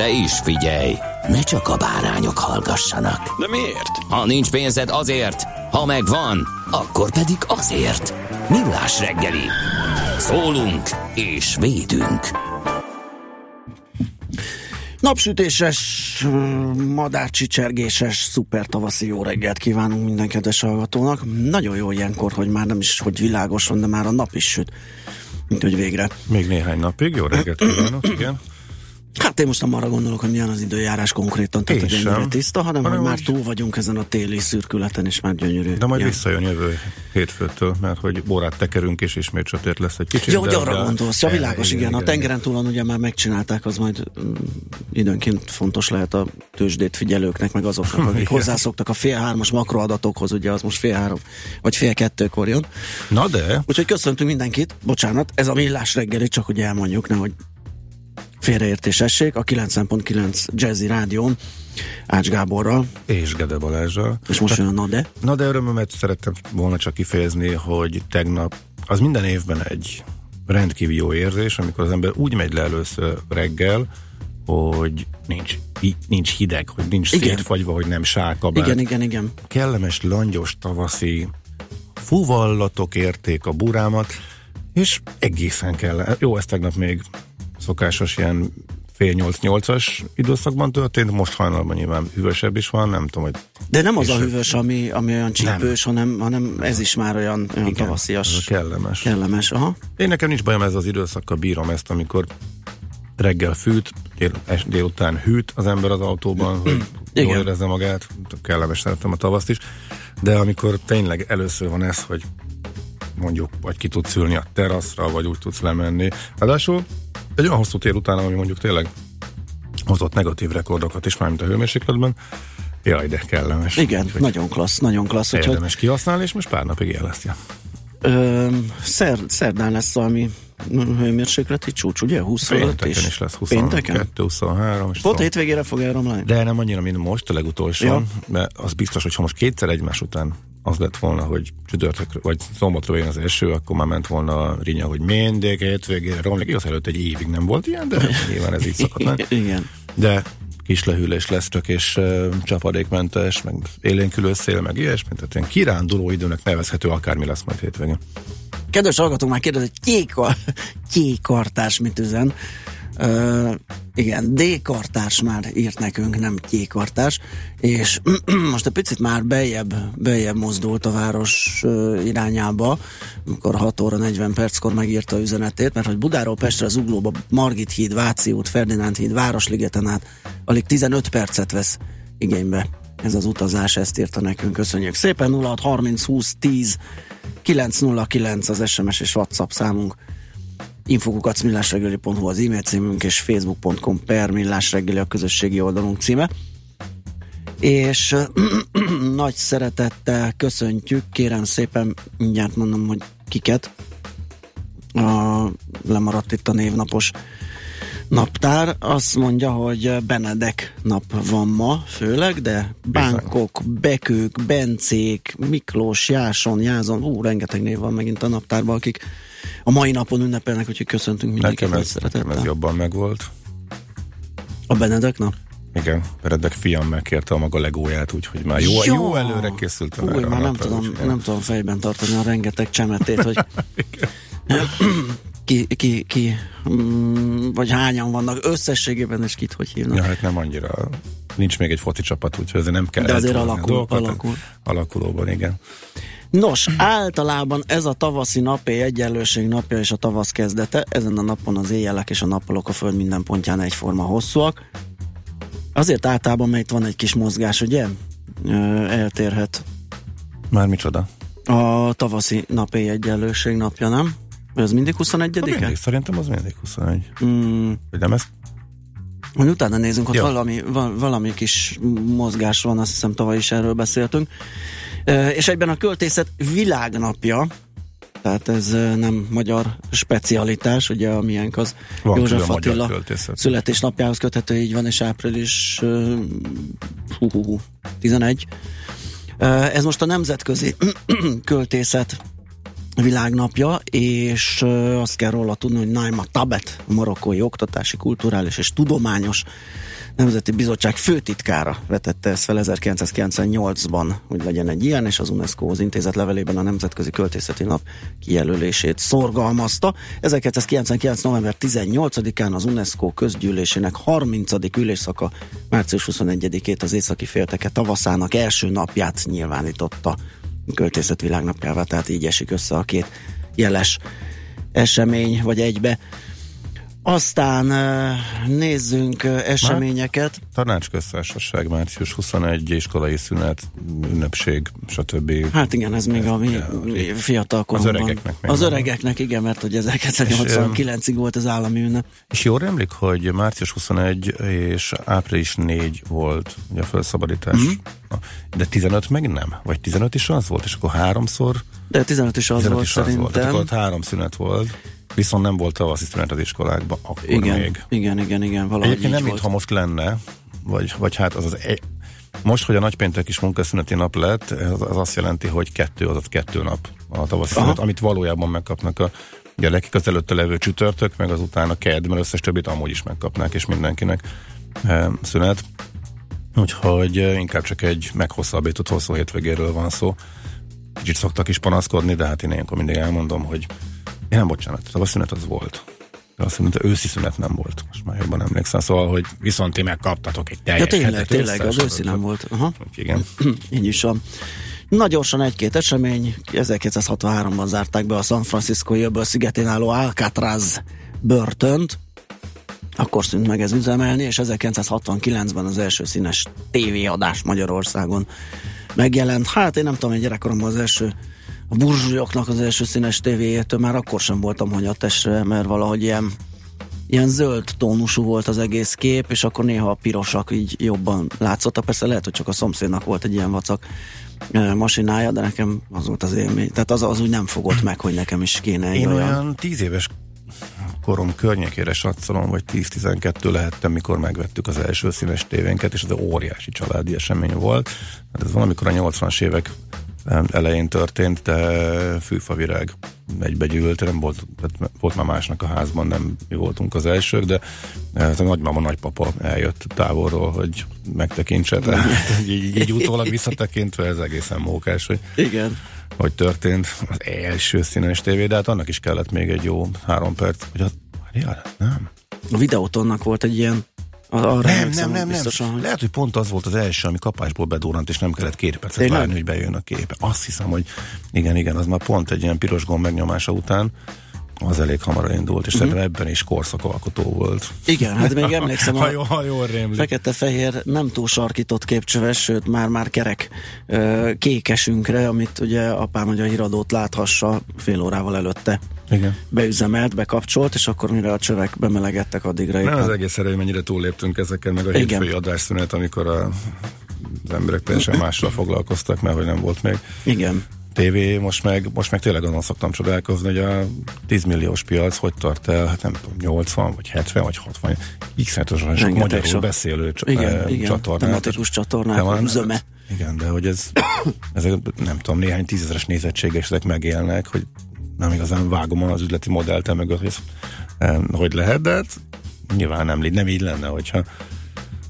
De is figyelj, ne csak a bárányok hallgassanak. De miért? Ha nincs pénzed azért, ha megvan, akkor pedig azért. Millás reggeli. Szólunk és védünk. Napsütéses, madárcsicsergéses, szuper tavaszi jó reggelt kívánunk minden kedves hallgatónak. Nagyon jó ilyenkor, hogy már nem is, hogy világos van, de már a nap is süt. Mint hogy végre. Még néhány napig, jó reggelt kívánok, igen. Hát én most nem arra gondolok, hogy milyen az időjárás konkrétan, tehát Én hogy ennyire tiszta, hanem, Hanem hogy már túl vagyunk ezen a téli szürkületen, és már gyönyörű. De majd Ja. visszajön jövő hétfőtől, mert hogy órát tekerünk, és ismét sötét lesz egy kicsit. Ja, hogy arra de- gondolsz, ja világos, igen, a igen, tengeren túlon ugye már megcsinálták, az majd mm, időnként fontos lehet a tőzsdét figyelőknek, meg azoknak, akik Igen. hozzászoktak a fél hármas makroadatokhoz, ugye az most fél három, vagy fél kettőkor jön. Na de, Úgyhogy köszöntünk mindenkit, bocsánat, ez a millás reggeli, csak hogy elmondjuk, nehogy félreértés essék, a 90.9 Jazzy Rádión, Ács Gáborral, és Gede Balázsral. és most jön a Nade. Na de örömömet szerettem volna csak kifejezni, hogy tegnap, az minden évben egy rendkívül jó érzés, amikor az ember úgy megy le először reggel, hogy nincs, nincs hideg, hogy nincs Igen. szétfagyva, hogy nem sákabát. Igen, igen, igen. kellemes, langyos, tavaszi fuvallatok érték a burámat, és egészen kell. Jó, ez tegnap még szokásos ilyen fél nyolc-nyolcas időszakban történt, most hajnalban nyilván hűvösebb is van, nem tudom, hogy De nem az a hűvös, ami, ami olyan csípős, hanem, hanem ez is már olyan, olyan igen, ez tavaszias, kellemes. kellemes. Aha. Én nekem nincs bajom ez az időszakkal, bírom ezt, amikor reggel fűt, dél, délután hűt az ember az autóban, hogy jól érezze magát, kellemes szeretem a tavaszt is, de amikor tényleg először van ez, hogy mondjuk, vagy ki tudsz ülni a teraszra, vagy úgy tudsz lemenni. Ráadásul egy olyan hosszú tél után, ami mondjuk tényleg hozott negatív rekordokat is, mármint a hőmérsékletben, jaj, de kellemes. Igen, Úgyhogy nagyon klassz, nagyon klassz. Úgyhogy Érdemes kihasználni, és most pár napig élesztje. ö, szer, szerdán lesz valami hőmérsékleti csúcs, ugye? 20 fölött is. is lesz Pénteken? 22, 23. és Pont hétvégére fog elromlani? De nem annyira, mint most a legutolsó, Ja. mert az biztos, hogy ha most kétszer egymás után az lett volna, hogy csütörtök, vagy szombatra jön az első, akkor már ment volna a rinya, hogy mindig hétvégére romlik. Igaz, előtt egy évig nem volt ilyen, de nyilván ez így szokott lenni. Igen. De kis lesz csak, és uh, csapadékmentes, meg élénkülő szél, meg ilyesmi, tehát ilyen kiránduló időnek nevezhető akármi lesz majd hétvégén. Kedves hallgatók már kérdez, hogy kéka, kékartárs mit üzen. Igen, D-kartárs már írt nekünk, nem kékartárs, és most egy picit már bejebb, bejebb mozdult a város irányába, amikor 6 óra 40 perckor megírta üzenetét, mert hogy Budáról Pestre, Zuglóba, Margit híd, Váci út, Ferdinánd híd, Városligeten át alig 15 percet vesz igénybe ez az utazás, ezt írta nekünk, köszönjük szépen, 06 30 20 10 909 az SMS és WhatsApp számunk, infokukacmillásregeli.hu az e-mail címünk, és facebook.com per millásregeli a közösségi oldalunk címe. És nagy szeretettel köszöntjük, kérem szépen, mindjárt mondom, hogy kiket. A, lemaradt itt a névnapos naptár. Azt mondja, hogy Benedek nap van ma, főleg, de Bánkok, Bekők, Bencék, Miklós, Jáson, Jázon, ú, rengeteg név van megint a naptárban, akik a mai napon ünnepelnek, úgyhogy köszöntünk mindenkit Nekem ez, nekem ez jobban megvolt. A Benedek nap? Igen, Peredek fiam megkérte a maga legóját, úgyhogy már jó, Ja! jó előre készültem Új, már nem napra, tudom, úgyhogy- nem tudom fejben tartani a rengeteg csemetét, hogy ki, ki, ki mm, vagy hányan vannak összességében, és kit hogy hívnak. Ja, hát nem annyira. Nincs még egy foci csapat, úgyhogy azért nem kell. De azért alakul, dolgokat. alakul. Alakulóban, igen. Nos, általában ez a tavaszi napé egyenlőség napja és a tavasz kezdete. Ezen a napon az éjjelek és a nappalok a föld minden pontján egyforma hosszúak. Azért általában, mert itt van egy kis mozgás, ugye? Eltérhet Már micsoda? a tavaszi napé egyenlőség napja, nem? Ez mindig 21 Mindig, -e? szerintem az mindig 21. Mm, Vagy nem ez? hogy utána nézzünk, ott valami, val, valami kis mozgás van, azt hiszem tavaly is erről beszéltünk. És egyben a költészet világnapja, tehát ez nem magyar specialitás, ugye a miénk az Van József Attila születésnapjához köthető, így van, és április hú, hú, hú, 11. Ö, Ez most a nemzetközi költészet világnapja, és azt kell róla tudni, hogy Naima Tabet, a marokkói oktatási, kulturális és tudományos Nemzeti Bizottság főtitkára vetette ezt fel 1998-ban, hogy legyen egy ilyen, és az UNESCO az intézet levelében a Nemzetközi Költészeti Nap kijelölését szorgalmazta. 1999. november 18-án az UNESCO közgyűlésének 30. ülésszaka március 21-ét az északi félteke tavaszának első napját nyilvánította költészet világnapjává, tehát így esik össze a két jeles esemény, vagy egybe. Aztán nézzünk eseményeket. Tanácsköztársaság, március 21, iskolai szünet, ünnepség, stb. Hát igen, ez még a mi fiatal Az öregeknek még Az van. öregeknek, igen, mert hogy 1989-ig volt az állami ünnep. És jól emlik, hogy március 21 és április 4 volt ugye a felszabadítás, mm-hmm. de 15 meg nem? Vagy 15 is az volt, és akkor háromszor De 15 is az 15 volt is az volt. Tehát szerintem. akkor ott három szünet volt, viszont nem volt szünet az iskolákban, akkor igen, még. igen, igen, igen, valahogy Egyébként nem, mintha most lenne, vagy, vagy hát az az egy, most, hogy a nagypéntek is munkaszüneti nap lett, az, az azt jelenti, hogy kettő, azaz kettő nap a tavaszi szünet, amit valójában megkapnak a gyerekek, az előtte levő csütörtök, meg az utána kedd, mert összes többit amúgy is megkapnák, és mindenkinek e, szünet. Úgyhogy e, inkább csak egy meghosszabbított hosszú hétvégéről van szó. Kicsit szoktak is panaszkodni, de hát én ilyenkor mindig elmondom, hogy én nem bocsánat, a szünet az volt. De azt mondta, őszi szünet nem volt. Most már jobban emlékszem. Szóval, hogy viszont ti megkaptatok egy Ja, teljes tényleg, hetet tényleg, az őszi nem volt. Aha. Igen. Így is van. Na gyorsan egy-két esemény. 1963-ban zárták be a San Francisco öböl szigetén álló Alcatraz börtönt. Akkor szűnt meg ez üzemelni, és 1969-ben az első színes tévéadás Magyarországon megjelent. Hát én nem tudom, egy gyerekkoromban az első a burzsúlyoknak az első színes tévéjétől már akkor sem voltam hanyattesre, mert valahogy ilyen ilyen zöld tónusú volt az egész kép, és akkor néha a pirosak így jobban látszottak. Persze lehet, hogy csak a szomszédnak volt egy ilyen vacak masinája, de nekem az volt az élmény. Tehát az, az úgy nem fogott meg, hogy nekem is kéne egy Én olyan. olyan tíz éves korom környékére satszolom, vagy 10-12 lehettem, mikor megvettük az első színes tévénket, és ez egy óriási családi esemény volt. Hát ez valamikor a 80-as évek elején történt, de fűfavirág egybegyűlt, nem volt, tehát volt már másnak a házban, nem mi voltunk az elsők, de ez a nagymama, nagypapa eljött távolról, hogy megtekintse, tehát így, így utólag visszatekintve ez egészen mókás, hogy Igen. hogy történt az első színes tévé, de hát annak is kellett még egy jó három perc, hogy a Várjál, nem. A videótonnak volt egy ilyen arra Nem, nem, nem, nem. hogy- Lehet, hogy pont az volt az első, ami kapásból bedurrant, és nem kellett két percet Tényleg? várni, hogy bejön a képe. Azt hiszem, hogy igen, igen, az már pont egy ilyen piros gomb megnyomása után az elég hamar indult, és szerintem ebben is korszakalkotó volt. Igen, hát még emlékszem Ha a jól, ha jól rémlik. fekete-fehér, nem túl sarkított képcsöves, sőt már-már kerek kékesünkre, amit ugye apám, hogy a híradót láthassa fél órával előtte Igen. beüzemelt, bekapcsolt, és akkor mire a csövek bemelegedtek, addigra Nem éppen. az egész erő, hogy mennyire túlléptünk ezeken, meg a Igen. hétfői adásszünet, amikor a, az emberek teljesen mással foglalkoztak, mert hogy nem volt még Igen. tévé, most meg, most meg tényleg azon szoktam csodálkozni, hogy a 10 milliós piac hogy tart el, hát nem tudom, 80, vagy 70, vagy 60, x-szátosan sok magyarul sok. beszélő cs- Igen, eh, igen. csatornát. Tematikus csatornák, De van- zöme. Igen, de hogy ez, ezek nem tudom, néhány tízezeres nézettséges ezek megélnek, hogy nem igazán vágom az üzleti modellt el mögött, hogy, eh, lehet, de hát nyilván nem, nem így lenne, hogyha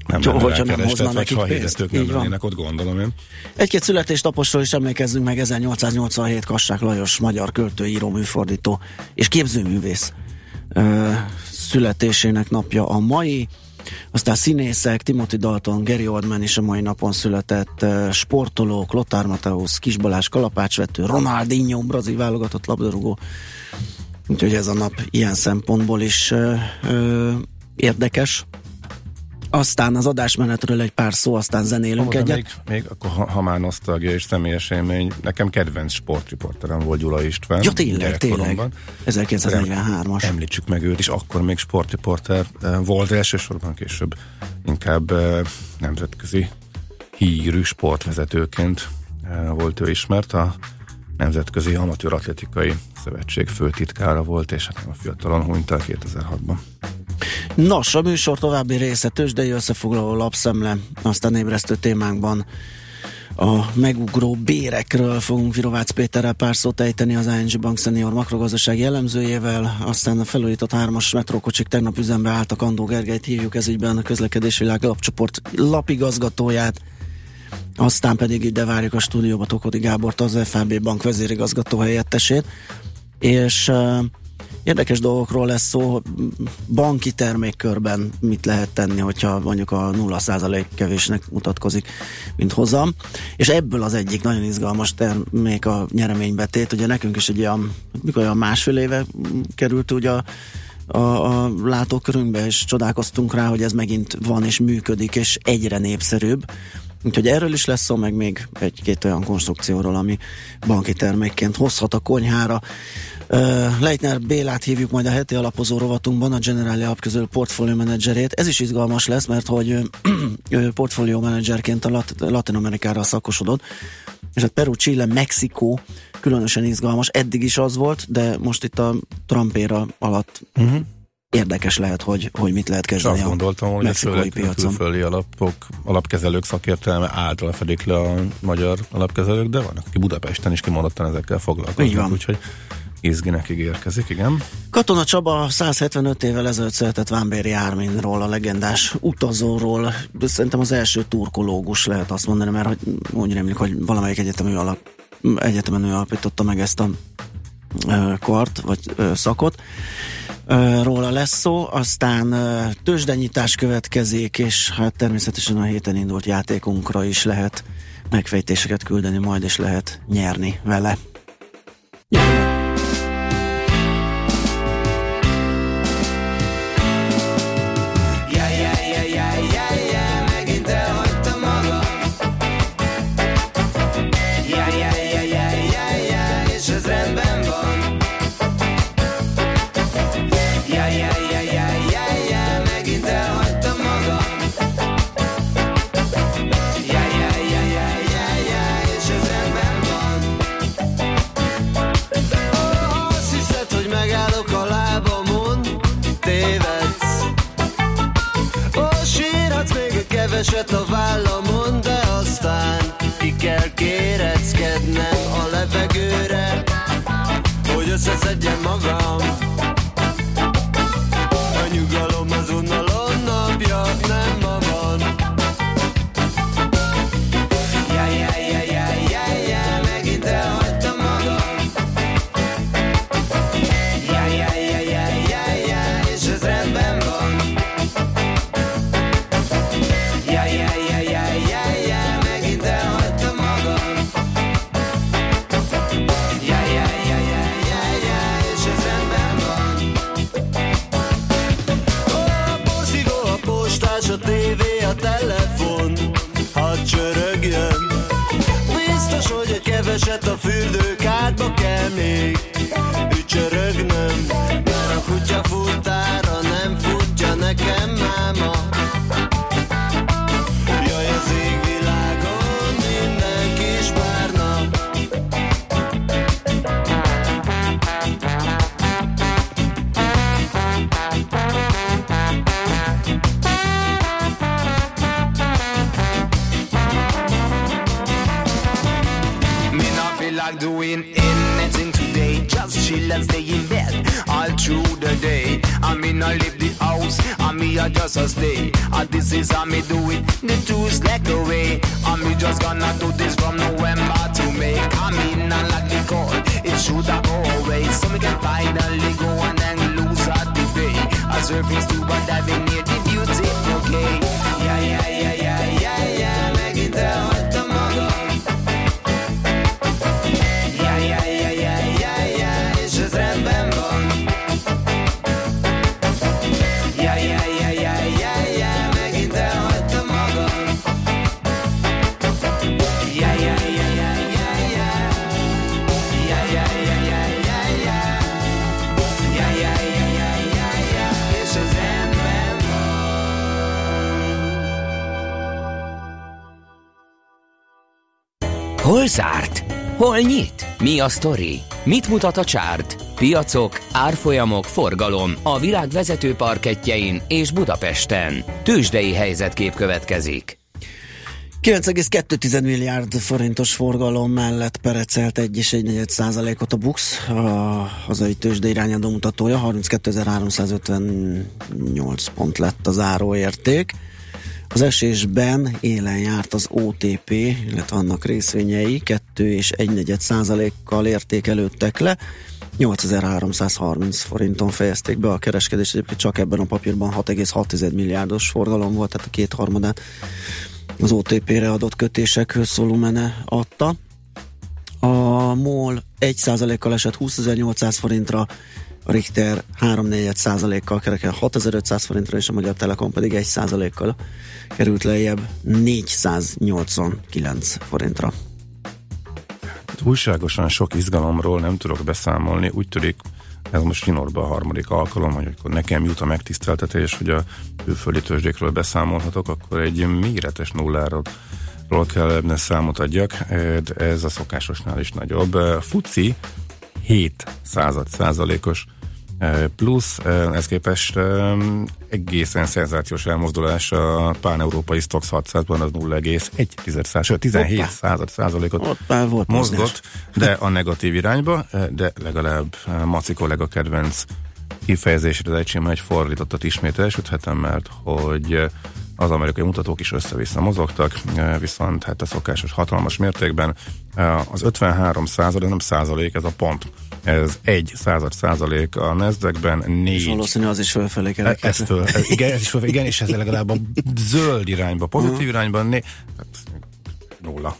nem Jó, hogyha nem hozna nekik ha pénzt. Így nem lennének ott, gondolom én. Egy-két születésnaposról is emlékezzünk meg, 1887 Kassák Lajos, magyar költő, író, műfordító és képzőművész ö, születésének napja a mai. Aztán színészek, Timothy Dalton, Gary Oldman is a mai napon született, ö, sportolók, Lothar Matthäus, Kisbalás, kalapácsvető, Ronaldinho, brazil válogatott labdarúgó. Úgyhogy ez a nap ilyen szempontból is ö, ö, érdekes. Aztán az adásmenetről egy pár szó, aztán zenélünk De egyet. még, még akkor, ha, ha már nosztalgia és személyes élmény, nekem kedvenc sportriporterem volt Gyula István. Ja, tényleg, tényleg. gyerekkoromban. 1943-as. Említsük meg őt is, akkor még sportriporter eh, volt, elsősorban később inkább eh, nemzetközi hírű sportvezetőként eh, volt ő ismert. A Nemzetközi Amatőr Atletikai Szövetség főtitkára volt, és hát a fiatalon hunyt el 2006-ban. Nos, a műsor további része tőzsdei összefoglaló lapszemle, aztán ébresztő témánkban a megugró bérekről fogunk Virovácz Péterrel pár szót ejteni az ING Bank Senior makrogazdasági jellemzőjével, aztán a felújított hármas metrókocsik tegnap üzembe álltak, Andó Gergelyt hívjuk ez ügyben a közlekedésvilág lapcsoport lapigazgatóját, aztán pedig ide várjuk a stúdióba Tokodi Gábort, az FAB bank vezérigazgató helyettesét, és uh, érdekes dolgokról lesz szó, banki termékkörben mit lehet tenni, hogyha mondjuk a 0% kevésnek mutatkozik, mint hozam, és ebből az egyik nagyon izgalmas termék a nyereménybetét, ugye nekünk is egy olyan, mikor olyan másfél éve került ugye a a, a látókörünkbe, és csodálkoztunk rá, hogy ez megint van és működik, és egyre népszerűbb. Úgyhogy erről is lesz szó, meg még egy-két olyan konstrukcióról, ami banki termékként hozhat a konyhára. Leitner Bélát hívjuk majd a heti alapozó rovatunkban, a Generali Alap közül portfólió menedzserét. Ez is izgalmas lesz, mert hogy ő portfólió menedzserként a Lat- Latin Amerikára szakosodott, és hát Peru, Chile, Mexikó különösen izgalmas. Eddig is az volt, de most itt a Trumpéra alatt uh-huh. érdekes lehet, hogy, hogy mit lehet kezdeni azt a gondoltam, hogy a mexikói piacon. külföldi alapok, alapkezelők szakértelme által fedik le a magyar alapkezelők, de vannak, akik Budapesten is kimondottan ezekkel Így van. úgyhogy izginek ígérkezik, igen. Katona Csaba 175 évvel ezelőtt született Vámbéri Árminról, a legendás utazóról. Szerintem az első turkológus lehet azt mondani, mert hogy úgy rémlik, hogy valamelyik egyetemű alap, egyetemen ő alapította meg ezt a ö, kart, vagy ö, szakot. Ö, Róla lesz szó, aztán ö, tőzsdenyítás következik, és hát természetesen a héten indult játékunkra is lehet megfejtéseket küldeni majd, és lehet nyerni vele. Ja, Hol zárt? Hol nyit? Mi a sztori? Mit mutat a csárt? Piacok, árfolyamok, forgalom a világ vezető parketjein és Budapesten. Tősdei helyzetkép következik. 9,2 milliárd forintos forgalom mellett perecelt 1,1 százalékot a BUX, a hazai tőzsde irányadó mutatója, 32.358 pont lett a záróérték. Az esésben élen járt az OTP, illetve annak részvényei 2 és 1 százalékkal értékelődtek le. 8330 forinton fejezték be a kereskedést, egyébként csak ebben a papírban 6,6 milliárdos forgalom volt, tehát a kétharmadát az OTP-re adott kötésekhöz szóló mene adta. A MOL 1%-kal esett 20.800 forintra, a Richter 3-4%-kal kereken 6500 forintra, és a Magyar Telekom pedig 1%-kal került lejjebb 489 forintra. Újságosan sok izgalomról nem tudok beszámolni. Úgy tűnik, ez most Sinorban a harmadik alkalom, hogy akkor nekem jut a megtiszteltetés, hogy a külföldi tőzsdékről beszámolhatok, akkor egy méretes nulláról ról kell ebben számot adjak, de ez a szokásosnál is nagyobb. Fuci 7 század százalékos plusz, ez képest egészen szenzációs elmozdulás a pán-európai Stox 600-ban az 0,1 sőt 17 Hoppá. század százalékot már volt mozgás. mozgott, de a negatív irányba, de legalább Maci kollega kedvenc kifejezésre az egységben egy fordítottat ismét elsüthetem, mert hogy az amerikai mutatók is össze-vissza mozogtak, viszont hát a szokásos hatalmas mértékben az 53 század, nem százalék, ez a pont. Ez egy század százalék a És négy valószínű az is fölfelé E- kerekedett. ez föl, ez, igen, ez is föl, igen, és ez legalább a zöld irányba, pozitív irányban, né, hát, nulla.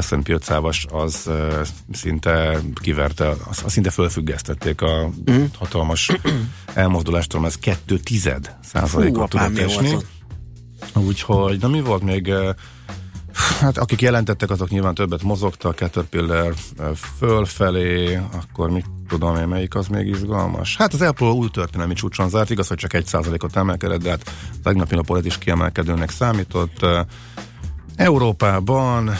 S&P 500 az uh, szinte kiverte, az, az szinte fölfüggesztették a Mhm. hatalmas elmozdulástól, ez kettő tized százalékot tudott volt esni. ott? Úgyhogy, na mi volt még? eh, Hát akik jelentettek, azok nyilván többet mozogtak, Caterpillar eh, fölfelé, akkor mit tudom én, melyik az még izgalmas? Hát az Apple új történelmi csúcson zárt, igaz, hogy csak egy százalékot emelkedett, de hát tegnapi napon is kiemelkedőnek számított. Eh, Európában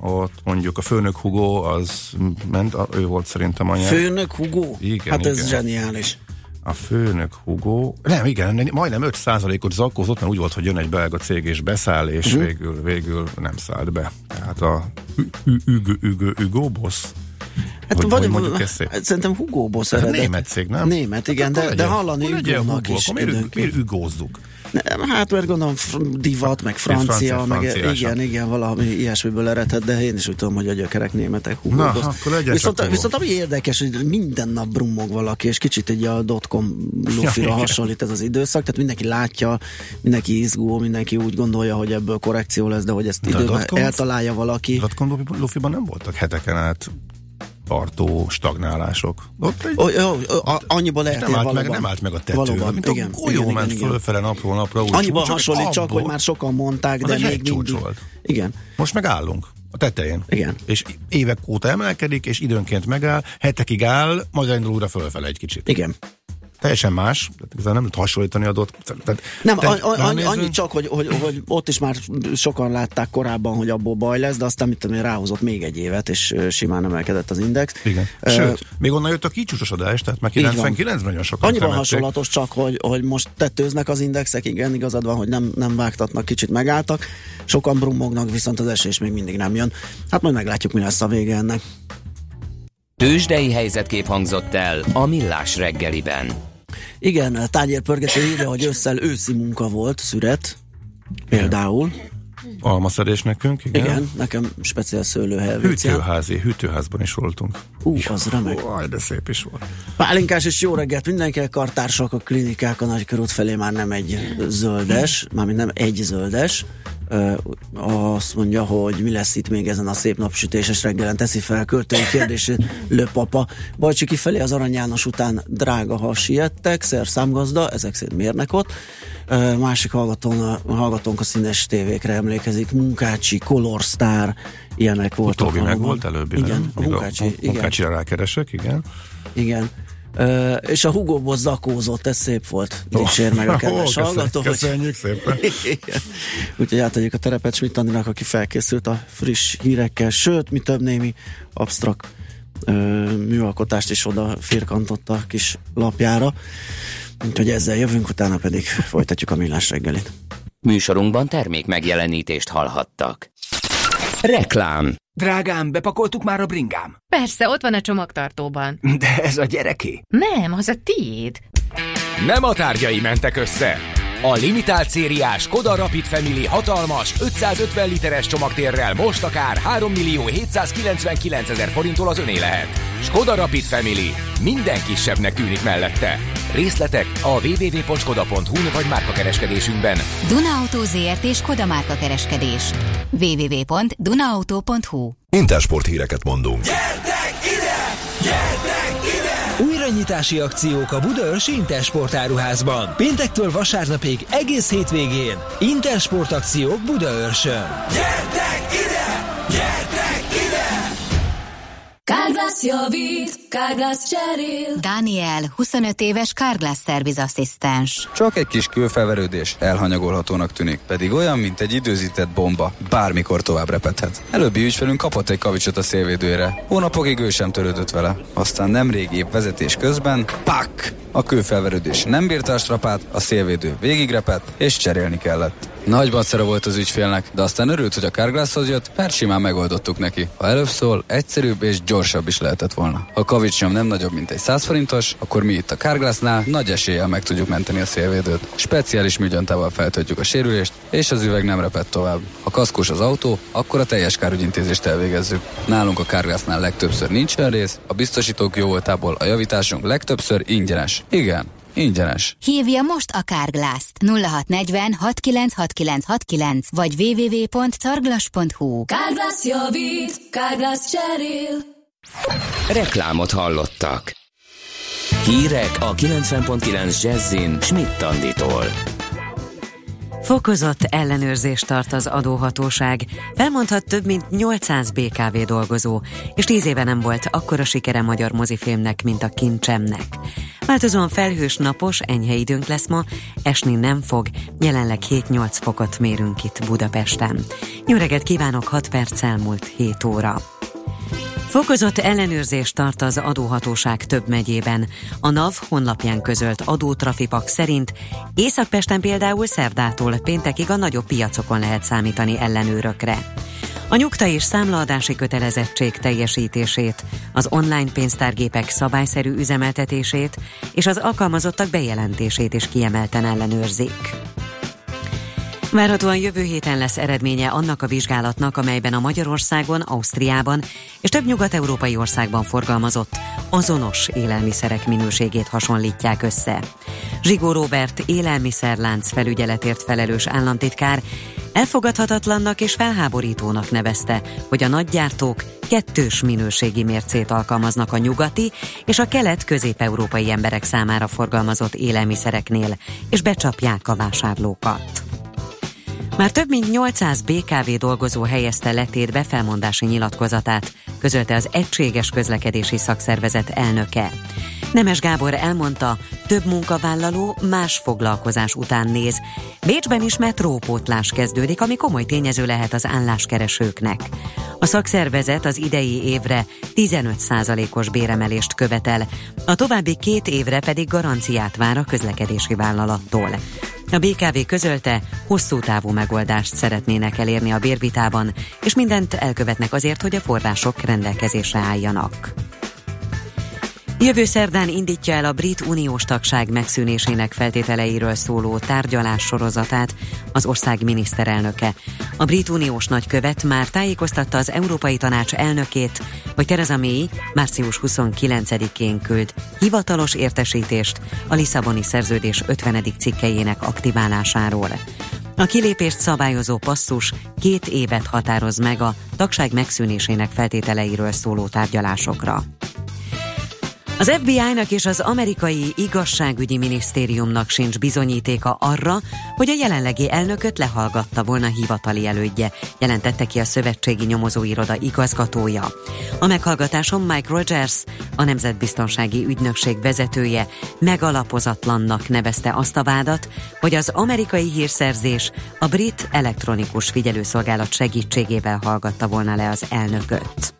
ott mondjuk a főnök Hugo, az ment, ő volt szerintem a nyer. Főnök Hugo? Igen, hát ez igen. zseniális. A főnök Hugo, nem, igen, majdnem 5%-ot zakkózott, mert úgy volt, hogy jön egy belga cég és beszáll, és uh-huh. végül, végül nem szállt be. Tehát a Hugo Boss, Hát hogy, vagy, hogy mondjuk ezt szép. hát szerintem Hugo Boss Hát eredet. német cég, nem? Német, igen, Hát de, akkor de legyen- hallani legyen Hugo-nak Hugo, is. Akkor miért, miért ügózzuk? Nem, hát mert gondolom divat, meg francia, francia, meg franciásan. igen, igen, valami ilyesmiből eredhet, de én is úgy tudom, hogy a gyökerek németek. Hugo Na, akkor legyen viszont, csak viszont ami érdekes, hogy minden nap brummog valaki, és kicsit egy a dotcom lufira igen. hasonlít ez az időszak, tehát mindenki látja, mindenki izgul, mindenki úgy gondolja, hogy ebből korrekció lesz, de hogy ezt De időben eltalálja valaki. Dotcom Luffy-ban nem voltak heteken át tartó stagnálások. Ott egy Ó, jó, ó, a- annyiból lehet nem állt, meg, valóban. nem állt meg a tető, Valóban, mint igen, a golyó igen, ment igen, fölfele napról napra. Úgy Annyiban csúcsok, hasonlít csak, abból- hogy már sokan mondták, de még mindig. volt. Igen. Most meg állunk a tetején. Igen. És évek óta emelkedik, és időnként megáll, hetekig áll, majd elindul újra fölfele egy kicsit. Igen. Teljesen más, tehát igazán nem lehet hasonlítani a dot. Tehát, Nem, te- a, a, annyi, annyi csak, hogy, hogy, hogy ott is már sokan látták korábban, hogy abból baj lesz, de aztán mit tudom én, ráhozott még egy évet, és simán emelkedett az index. Igen. Ö, Sőt, még onnan jött a kicsúcsosodás, tehát már Így van. 99 nagyon sokan Annyiban temették. hasonlatos csak, hogy, hogy most tetőznek az indexek, igen, igazad van, hogy nem, nem vágtatnak, kicsit megálltak, sokan brummognak, viszont az esés még mindig nem jön. Hát majd meglátjuk, mi lesz a vége ennek. Tősdei helyzetkép hangzott el a Millás reggeliben. Igen, a tányérpörgető írja, hogy ősszel őszi munka volt, szüret, például. Almaszedés nekünk, igen. Igen, nekem speciál szőlőhely. Hűtőházi, hűtőházban is voltunk. Ú, az remek. Aj, de szép is volt. Pálinkás és jó reggelt mindenki, kartársak a klinikák a nagykörút felé már nem egy zöldes, mármint nem egy zöldes. Azt mondja, hogy mi lesz itt még ezen a szép napsütéses reggelen, teszi fel költői kérdését Löpapa. Bajcsi kifelé az Arany János után drága, ha siettek, szer számgazda, ezek szerint mérnek ott. Másik hallgatón, hallgatónk a színes tévékre emlékezik, Munkácsi, Color Star, ilyenek voltak. Utóbbi meg volt előbb. Igen, a Munkácsi, a, igen. Munkácsira rákeresek, igen. Igen. Ö, és a Hugo zakózott, ez szép volt. Dicsér meg a kedves Ó, hallgató. hogy- Köszönjük szépen. Igen. Úgyhogy átadjuk a terepet Schmidt Andinak, aki felkészült a friss hírekkel, sőt, mi több némi absztrakt műalkotást is oda firkantott a kis lapjára. Úgyhogy ezzel jövünk, utána pedig folytatjuk a millás reggelit. Műsorunkban termék megjelenítést hallhattak. Reklám. Drágám, bepakoltuk már a bringám? Persze, ott van a csomagtartóban. De ez a gyereké. Nem, az a tiéd. Nem a tárgyai mentek össze. A limitált szériás Skoda Rapid Family hatalmas 550 literes csomagtérrel most akár 3 millió 799 ezer forinttól az öné lehet. Skoda Rapid Family. Minden kisebbnek tűnik mellette. Részletek a www.skoda.hu vagy márkakereskedésünkben. Duna Auto ZRT Skoda márka kereskedés. www.dunaauto.hu Intersport híreket mondunk. Újranyitási akciók a Budaörsi Intersport áruházban. Péntektől vasárnapig egész hétvégén. Intersport akciók Budaörsön. Kárglász javít, Kárglász cserél. Daniel, 25 éves Carglass Service asszisztens. Csak egy kis kőfelverődés elhanyagolhatónak tűnik, pedig olyan, mint egy időzített bomba, bármikor tovább repedhet. Előbbi ügyfelünk kapott egy kavicsot a szélvédőre. Hónapokig ő sem törődött vele. Aztán nemrég épp vezetés közben, pak! A kőfelverődés nem bírta a strapát, a szélvédő végigrepett, és cserélni kellett. Nagyban szere volt az ügyfélnek, de aztán örült, hogy a Carglasshoz jött, mert simán megoldottuk neki. Ha előbb szól, egyszerűbb és gyorsabb is lehetett volna. Ha a kavicsnyom nem nagyobb, mint egy 100 forintos, akkor mi itt a Carglassnál nagy eséllyel meg tudjuk menteni a szélvédőt. Speciális műgyantával feltöltjük a sérülést, és az üveg nem reped tovább. Ha kaszkós az autó, akkor a teljes kárügyintézést elvégezzük. Nálunk a Carglassnál legtöbbször nincs olyan rész, a biztosítók jó voltából a javításunk legtöbbször ingyenes. Igen, ingyenes. Hívja most a Carglass-t 0640 696969 vagy www.carglass.hu Kárglász javít, Kárglász cserél. Reklámot hallottak. Hírek a 90.9 Jazzin Schmidt Anditól. Fokozott ellenőrzést tart az adóhatóság. Felmondhat több mint 800 BKV dolgozó, és 10 éve nem volt akkora sikere magyar mozifilmnek, mint a Kincsemnek. Változóan felhős napos, enyhe időnk lesz ma, esni nem fog, jelenleg 7-8 fokot mérünk itt Budapesten. Jó reggelt kívánok, 6 perc elmúlt 7 óra. Fokozott ellenőrzést tart az adóhatóság több megyében. A NAV honlapján közölt adótrafipak szerint Északpesten például szerdától péntekig a nagyobb piacokon lehet számítani ellenőrökre. A nyugta és számlaadási kötelezettség teljesítését, az online pénztárgépek szabályszerű üzemeltetését és az alkalmazottak bejelentését is kiemelten ellenőrzik. Várhatóan jövő héten lesz eredménye annak a vizsgálatnak, amelyben a Magyarországon, Ausztriában és több nyugat-európai országban forgalmazott azonos élelmiszerek minőségét hasonlítják össze. Zsigó Robert élelmiszerlánc felügyeletért felelős államtitkár elfogadhatatlannak és felháborítónak nevezte, hogy a nagygyártók kettős minőségi mércét alkalmaznak a nyugati és a kelet-közép-európai emberek számára forgalmazott élelmiszereknél, és becsapják a vásárlókat. Már több mint 800 BKV dolgozó helyezte letétbe felmondási nyilatkozatát, közölte az Egységes Közlekedési Szakszervezet elnöke. Nemes Gábor elmondta, több munkavállaló más foglalkozás után néz. Bécsben is metrópótlás kezdődik, ami komoly tényező lehet az álláskeresőknek. A szakszervezet az idei évre 15%-os béremelést követel, a további két évre pedig garanciát vár a közlekedési vállalattól. A BKV közölte, hosszú távú megoldást szeretnének elérni a bérvitában, és mindent elkövetnek azért, hogy a források rendelkezésre álljanak. Jövő szerdán indítja el a brit uniós tagság megszűnésének feltételeiről szóló tárgyalás sorozatát az ország miniszterelnöke. A brit uniós nagykövet már tájékoztatta az Európai Tanács elnökét, hogy Theresa May március 29-én küld hivatalos értesítést a Lisszaboni szerződés 50. cikkejének aktiválásáról. A kilépést szabályozó passzus két évet határoz meg a tagság megszűnésének feltételeiről szóló tárgyalásokra. Az FBI-nak és az amerikai igazságügyi minisztériumnak sincs bizonyítéka arra, hogy a jelenlegi elnököt lehallgatta volna hivatali elődje, jelentette ki a szövetségi nyomozóiroda igazgatója. A meghallgatáson Mike Rogers, a Nemzetbiztonsági Ügynökség vezetője megalapozatlannak nevezte azt a vádat, hogy az amerikai hírszerzés a brit elektronikus figyelőszolgálat segítségével hallgatta volna le az elnököt.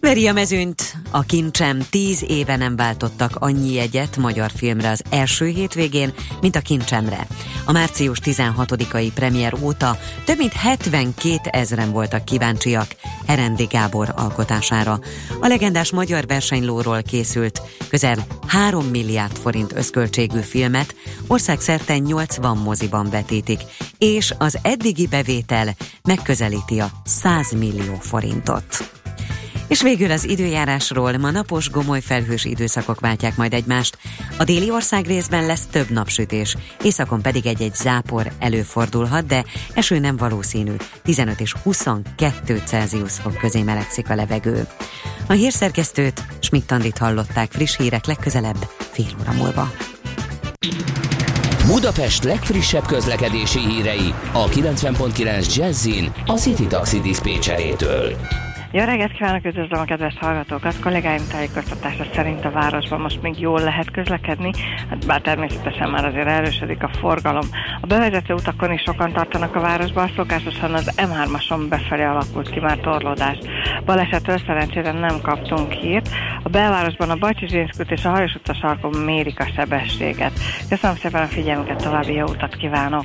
Veri a mezőnyt, a kincsem tíz éve nem váltottak annyi jegyet magyar filmre az első hétvégén, mint a kincsemre. A március 16-ai premier óta több mint 72 ezren voltak kíváncsiak Herendi Gábor alkotására. A legendás magyar versenylóról készült közel 3 milliárd forint összköltségű filmet országszerte 80 moziban vetítik, és az eddigi bevétel megközelíti a 100 millió forintot. És végül az időjárásról ma napos, gomoly felhős időszakok váltják majd egymást. A déli ország részben lesz több napsütés, északon pedig egy-egy zápor előfordulhat, de eső nem valószínű. 15 és 22 Celsius fok közé melegszik a levegő. A hírszerkesztőt Schmidt-Tandit hallották friss hírek legközelebb fél óra múlva. Budapest legfrissebb közlekedési hírei a 90.9 Jazzin a City Taxi Dispécsejétől. Jó reggelt kívánok, üdvözlöm a kedves hallgatókat! Kollégáim tájékoztatása szerint a városban most még jól lehet közlekedni, hát bár természetesen már azért erősödik a forgalom. A bevezető utakon is sokan tartanak a városban, szokásosan az M3-ason befelé alakult ki már torlódás. Balesetről szerencsére nem kaptunk hírt. A belvárosban a Bajcsi és a Hajós utca sarkon mérik a sebességet. Köszönöm szépen a figyelmüket, további jó utat kívánok!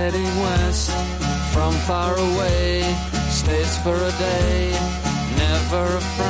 heading west from far away stays for a day never a frown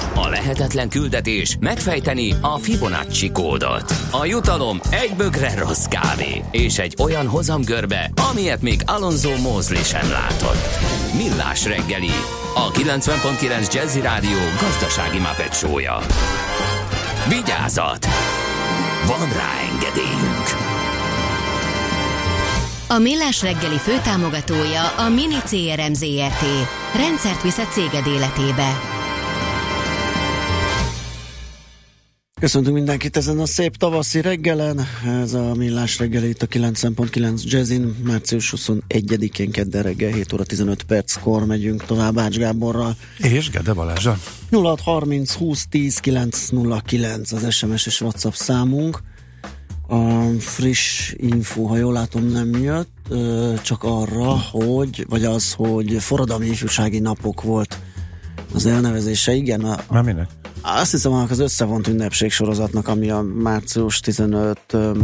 A lehetetlen küldetés megfejteni a Fibonacci kódot. A jutalom egy bögre rossz kávé és egy olyan hozamgörbe, amilyet még Alonso Mosley sem látott. Millás reggeli, a 90.9 Jazzy Rádió gazdasági mapetsója. Vigyázat! Van rá engedélyünk! A Millás reggeli főtámogatója a Mini CRM Zrt. Rendszert visz a céged életébe. Köszöntünk mindenkit ezen a szép tavaszi reggelen. Ez a Millás reggeli itt a 9.9 Jazzin. Március 21-én kedden reggel 7 óra 15 perckor megyünk tovább Ács Gáborral. És Gede Balázsa. 0630 20 10 909 az SMS és WhatsApp számunk. A friss info, ha jól látom, nem jött, csak arra, hogy, vagy az, hogy forradalmi ifjúsági napok volt az elnevezése. Igen, a, Már minek? azt hiszem, annak az összevont ünnepség sorozatnak, ami a március 15,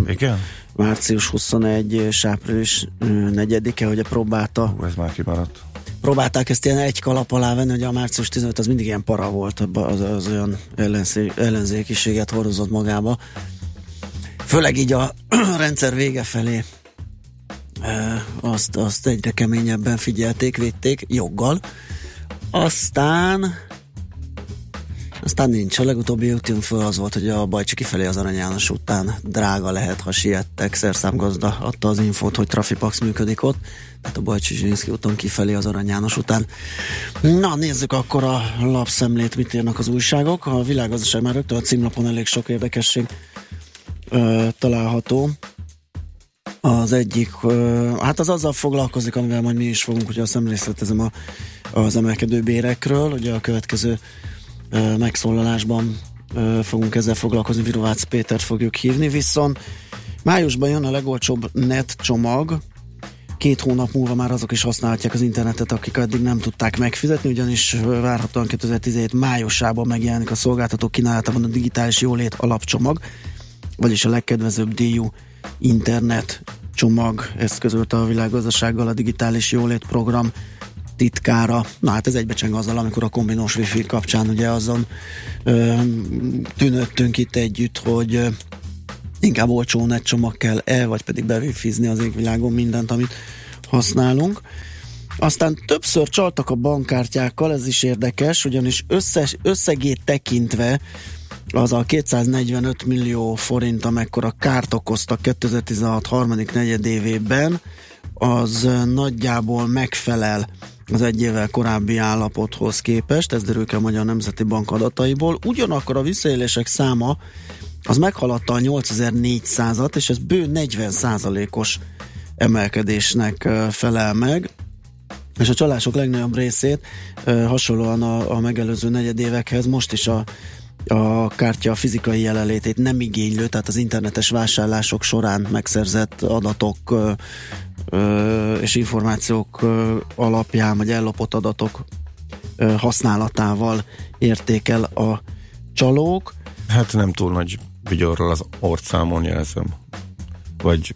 Igen? március 21 és április 4-e, hogy próbálta. Hú, ez már kimaradt. Próbálták ezt ilyen egy kalap alá venni, hogy a március 15 az mindig ilyen para volt, az, az olyan ellenzé, ellenzékiséget hordozott magába. Főleg így a rendszer vége felé azt, azt egyre keményebben figyelték, védték, joggal. Aztán aztán nincs. A legutóbbi útjön föl az volt, hogy a Bajcsi kifelé az Arany János után drága lehet, ha siettek. Szerszámgazda adta az infót, hogy Trafipax működik ott. Tehát a Bajcsi Zsinszki úton kifelé az Arany János után. Na, nézzük akkor a lapszemlét, mit írnak az újságok. A világgazdaság már rögtön a címlapon elég sok érdekesség ö, található. Az egyik, ö, hát az azzal foglalkozik, amivel majd mi is fogunk, hogy a szemlészletezem a, az emelkedő bérekről. Ugye a következő megszólalásban fogunk ezzel foglalkozni, Virovácz Pétert fogjuk hívni, viszont májusban jön a legolcsóbb net csomag, két hónap múlva már azok is használhatják az internetet, akik eddig nem tudták megfizetni, ugyanis várhatóan 2017 májusában megjelenik a szolgáltató kínálatában a digitális jólét alapcsomag, vagyis a legkedvezőbb díjú internet csomag, ezt közölte a világgazdasággal a digitális jólét program titkára. Na hát ez egybecseng azzal, amikor a kombinós wifi kapcsán ugye azon ö, tűnöttünk itt együtt, hogy ö, inkább olcsó net csomag kell-e, vagy pedig bewifizni az égvilágon mindent, amit használunk. Aztán többször csaltak a bankkártyákkal, ez is érdekes, ugyanis összes, összegét tekintve az a 245 millió forint, amekkora kárt okoztak 2016 harmadik negyedévében, az nagyjából megfelel az egy évvel korábbi állapothoz képest, ez derül ki a Magyar Nemzeti Bank adataiból. Ugyanakkor a visszaélések száma az meghaladta a 8400-at, és ez bő 40 os emelkedésnek felel meg és a csalások legnagyobb részét hasonlóan a, a megelőző negyedévekhez most is a a kártya fizikai jelenlétét nem igénylő, tehát az internetes vásárlások során megszerzett adatok ö, ö, és információk ö, alapján, vagy ellopott adatok ö, használatával értékel a csalók. Hát nem túl nagy vigyorral az orcámon jelzem. Vagy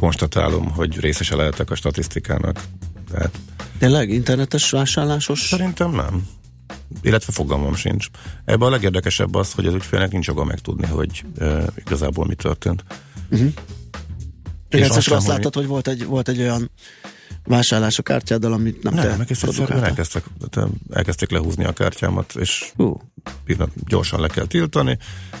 konstatálom, hogy részese lehetek a statisztikának. Tehát Tényleg internetes vásárlásos? Szerintem nem. Illetve fogalmam sincs. Ebben a legérdekesebb az, hogy az ügyfélnek nincs joga megtudni, hogy e, igazából mi történt. Uh-huh. És azt, azt láttad, hogy volt egy, volt egy olyan vásárlás a kártyáddal, amit nem, nem te egyszerűen elkezdtek, elkezdték lehúzni a kártyámat, és uh. gyorsan le kell tiltani,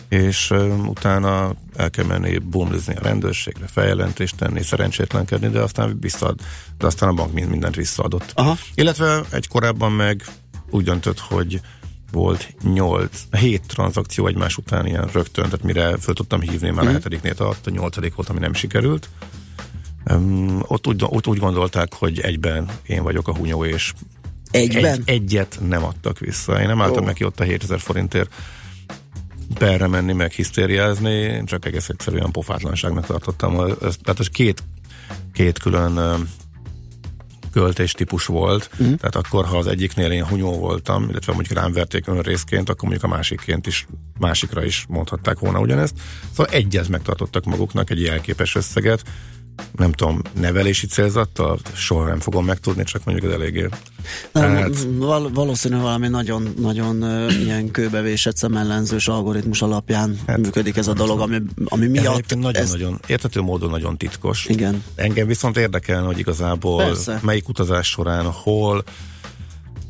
és um, utána el kell menni bumlizni a rendőrségre, feljelentést tenni, szerencsétlenkedni, de aztán visszaad, de aztán a bank mindent visszaadott. Aha. Illetve egy korábban meg úgy döntött, hogy volt 8, 7 tranzakció egymás után ilyen rögtön, tehát mire föl tudtam hívni, már mm. a hetediknél tart, a nyolcadik volt, ami nem sikerült. Um, ott, úgy, ott úgy gondolták, hogy egyben én vagyok a hunyó, és egyben? Egy, egyet nem adtak vissza. Én nem álltam oh. neki ott a 7000 forintért perre menni, meg hisztériázni, csak egész egyszerűen pofátlanságnak tartottam. Ez, tehát az két, két külön költéstípus volt, uh-huh. tehát akkor, ha az egyiknél én hunyó voltam, illetve mondjuk rám verték ön részként, akkor mondjuk a másikként is, másikra is mondhatták volna ugyanezt. Szóval egyez megtartottak maguknak egy jelképes összeget, nem tudom, nevelési célzattal, soha nem fogom megtudni, csak mondjuk ez eléggé. Tehát... Val- valószínű valami nagyon, nagyon uh, ilyen kőbevésett szemellenzős algoritmus alapján hát, működik ez a dolog, ami, ami miatt... Nagyon-nagyon, ez... értető módon nagyon titkos. Igen. Engem viszont érdekelne, hogy igazából Persze. melyik utazás során, hol,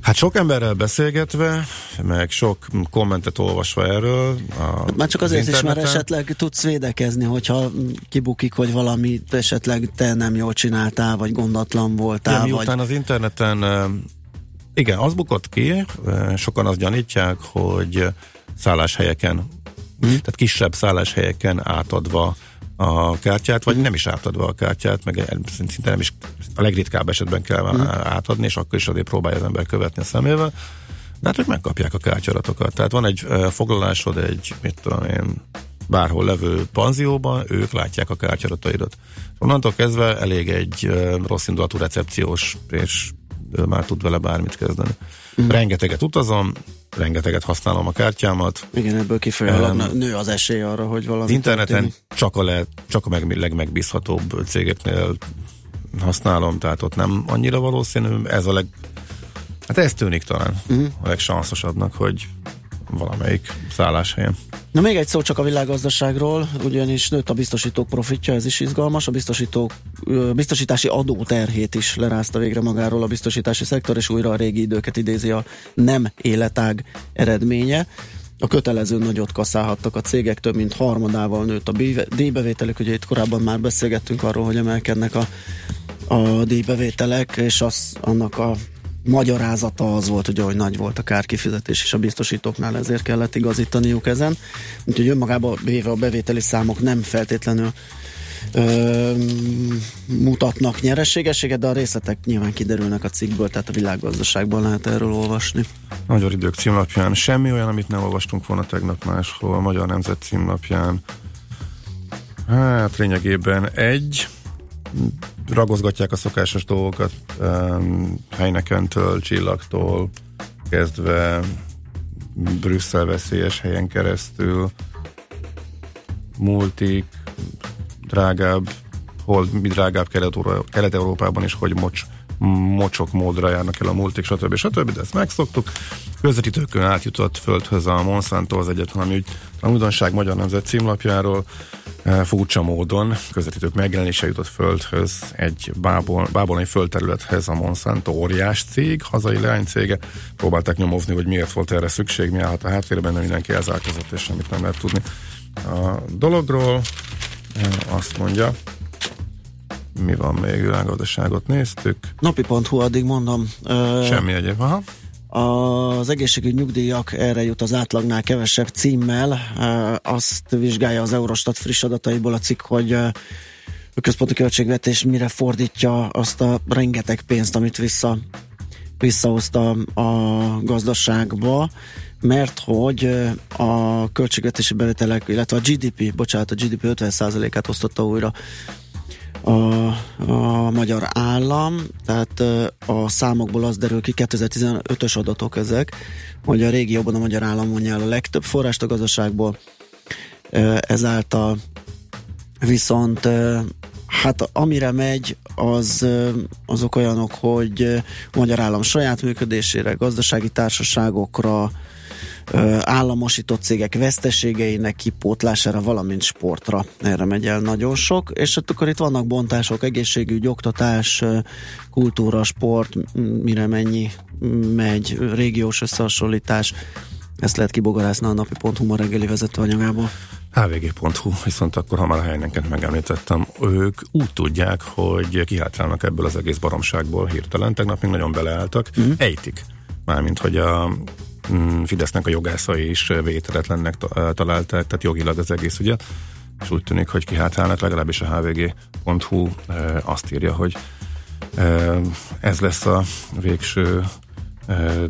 Hát sok emberrel beszélgetve, meg sok kommentet olvasva erről. A, Már csak azért az is, mert esetleg tudsz védekezni, hogyha kibukik, hogy valami esetleg te nem jól csináltál, vagy gondatlan voltál. Ja, miután vagy... az interneten, igen, az bukott ki, sokan azt gyanítják, hogy szálláshelyeken, hmm. tehát kisebb szálláshelyeken átadva a kártyát, vagy nem is átadva a kártyát, meg szinte nem is a legritkább esetben kell mm. átadni, és akkor is azért próbálja az ember követni a szemével. De hát ők megkapják a kártyaratokat. Tehát van egy foglalásod egy, mit tudom én, bárhol levő panzióban, ők látják a kártyarataidat. Onnantól kezdve elég egy rossz indulatú recepciós, és ő már tud vele bármit kezdeni. Mm. Rengeteget utazom, rengeteget használom a kártyámat. Igen, ebből kifolyólag um, nő az esély arra, hogy valami Interneten történik. csak a, le, csak a meg, legmegbízhatóbb cégeknél használom, tehát ott nem annyira valószínű. Ez a leg... Hát ez tűnik talán uh-huh. a legsanszosabbnak, hogy valamelyik szálláshelyen. Na még egy szó csak a világgazdaságról, ugyanis nőtt a biztosítók profitja, ez is izgalmas. A biztosítók, biztosítási adó terhét is lerázta végre magáról a biztosítási szektor, és újra a régi időket idézi a nem életág eredménye. A kötelező nagyot kaszálhattak a cégek, több mint harmadával nőtt a díjbevételük. Ugye itt korábban már beszélgettünk arról, hogy emelkednek a, a díjbevételek, és az, annak a magyarázata az volt, ugye, hogy nagy volt a kárkifizetés és a biztosítóknál, ezért kellett igazítaniuk ezen. Úgyhogy önmagában véve a bevételi számok nem feltétlenül ö, mutatnak nyerességességet, de a részletek nyilván kiderülnek a cikkből, tehát a világgazdaságban lehet erről olvasni. Magyar idők címlapján semmi olyan, amit nem olvastunk volna tegnap máshol, a Magyar Nemzet címlapján. Hát lényegében egy, ragozgatják a szokásos dolgokat, um, Heinekentől, Csillagtól kezdve Brüsszel veszélyes helyen keresztül, multik, drágább, hol mi drágább Kelet-Európában is, hogy mocs, mocsok módra járnak el a multik, stb. stb. De ezt megszoktuk. Közvetítőkön átjutott földhöz a Monsanto az egyetlen, ami a Újdonság Magyar Nemzet címlapjáról furcsa módon közvetítők megjelenése jutott földhöz egy bábol, bábolai földterülethez a Monsanto óriás cég, hazai leánycége. Próbálták nyomozni, hogy miért volt erre szükség, mi állhat a háttérben, de mindenki elzárkozott, és semmit nem lehet tudni a dologról. E, azt mondja, mi van még, világgazdaságot néztük. Napi.hu, addig mondom. Semmi egyéb, aha. Az egészségügyi nyugdíjak erre jut az átlagnál kevesebb címmel. Azt vizsgálja az Eurostat friss adataiból a cikk, hogy a központi költségvetés mire fordítja azt a rengeteg pénzt, amit vissza, visszahozta a gazdaságba, mert hogy a költségvetési bevételek, illetve a GDP, bocsánat, a GDP 50%-át osztotta újra a, a magyar állam, tehát a számokból az derül ki, 2015-ös adatok ezek, hogy a régióban a magyar állam mondja el a legtöbb forrást a gazdaságból, ezáltal viszont hát amire megy, az, azok olyanok, hogy a magyar állam saját működésére, gazdasági társaságokra, államosított cégek veszteségeinek kipótlására, valamint sportra. Erre megy el nagyon sok, és hát akkor itt vannak bontások, egészségügy, oktatás, kultúra, sport, mire mennyi megy, régiós összehasonlítás. Ezt lehet kibogarászni a napi.hu ma reggeli vezetőanyagából. hvg.hu, viszont akkor, ha már a helyeneket megemlítettem, ők úgy tudják, hogy kihátrálnak ebből az egész baromságból hirtelen. Tegnap még nagyon beleálltak, mm. ejtik. Mármint, hogy a Fidesznek a jogászai is vételetlennek találták, tehát jogilag az egész ugye, és úgy tűnik, hogy kihátrálnak, legalábbis a hvg.hu azt írja, hogy ez lesz a végső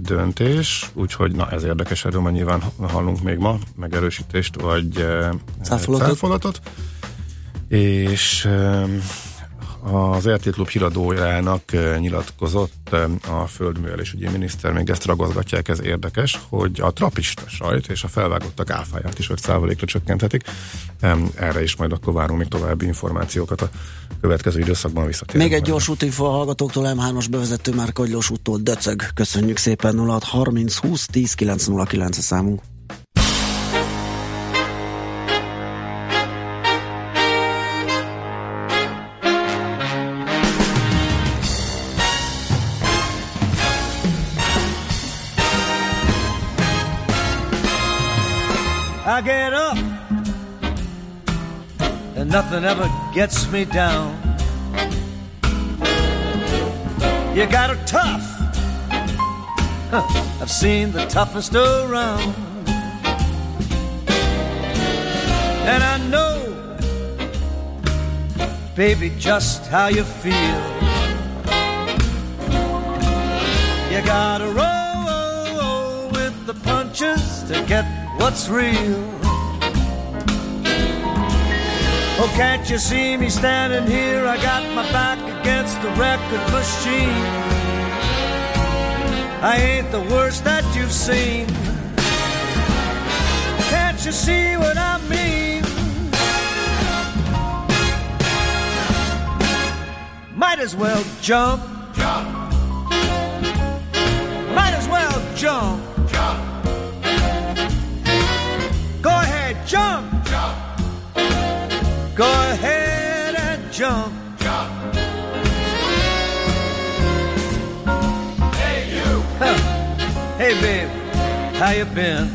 döntés, úgyhogy na ez érdekes, erről már nyilván hallunk még ma, megerősítést vagy cáfolatot. cáfolatot. És Az RT Klub híradójának nyilatkozott a földművelésügyi miniszter, még ezt ragozgatják, ez érdekes, hogy a trapista sajt és a felvágottak áfáját is 5%-ra csökkenthetik. Erre is majd akkor várunk még további információkat a következő időszakban visszatérünk. Még egy majd. gyors útinfo a hallgatóktól, M3-as bevezető már Kagylós úttól Döcög. Köszönjük szépen 06 30 20 10 909 a számunk. Nothing ever gets me down. You got her tough. Huh, I've seen the toughest around. And I know, baby, just how you feel. You gotta roll with the punches to get what's real. Oh, can't you see me standing here? I got my back against the record machine. I ain't the worst that you've seen. Can't you see what I mean? Might as well jump. Jump. Hey babe, how you been?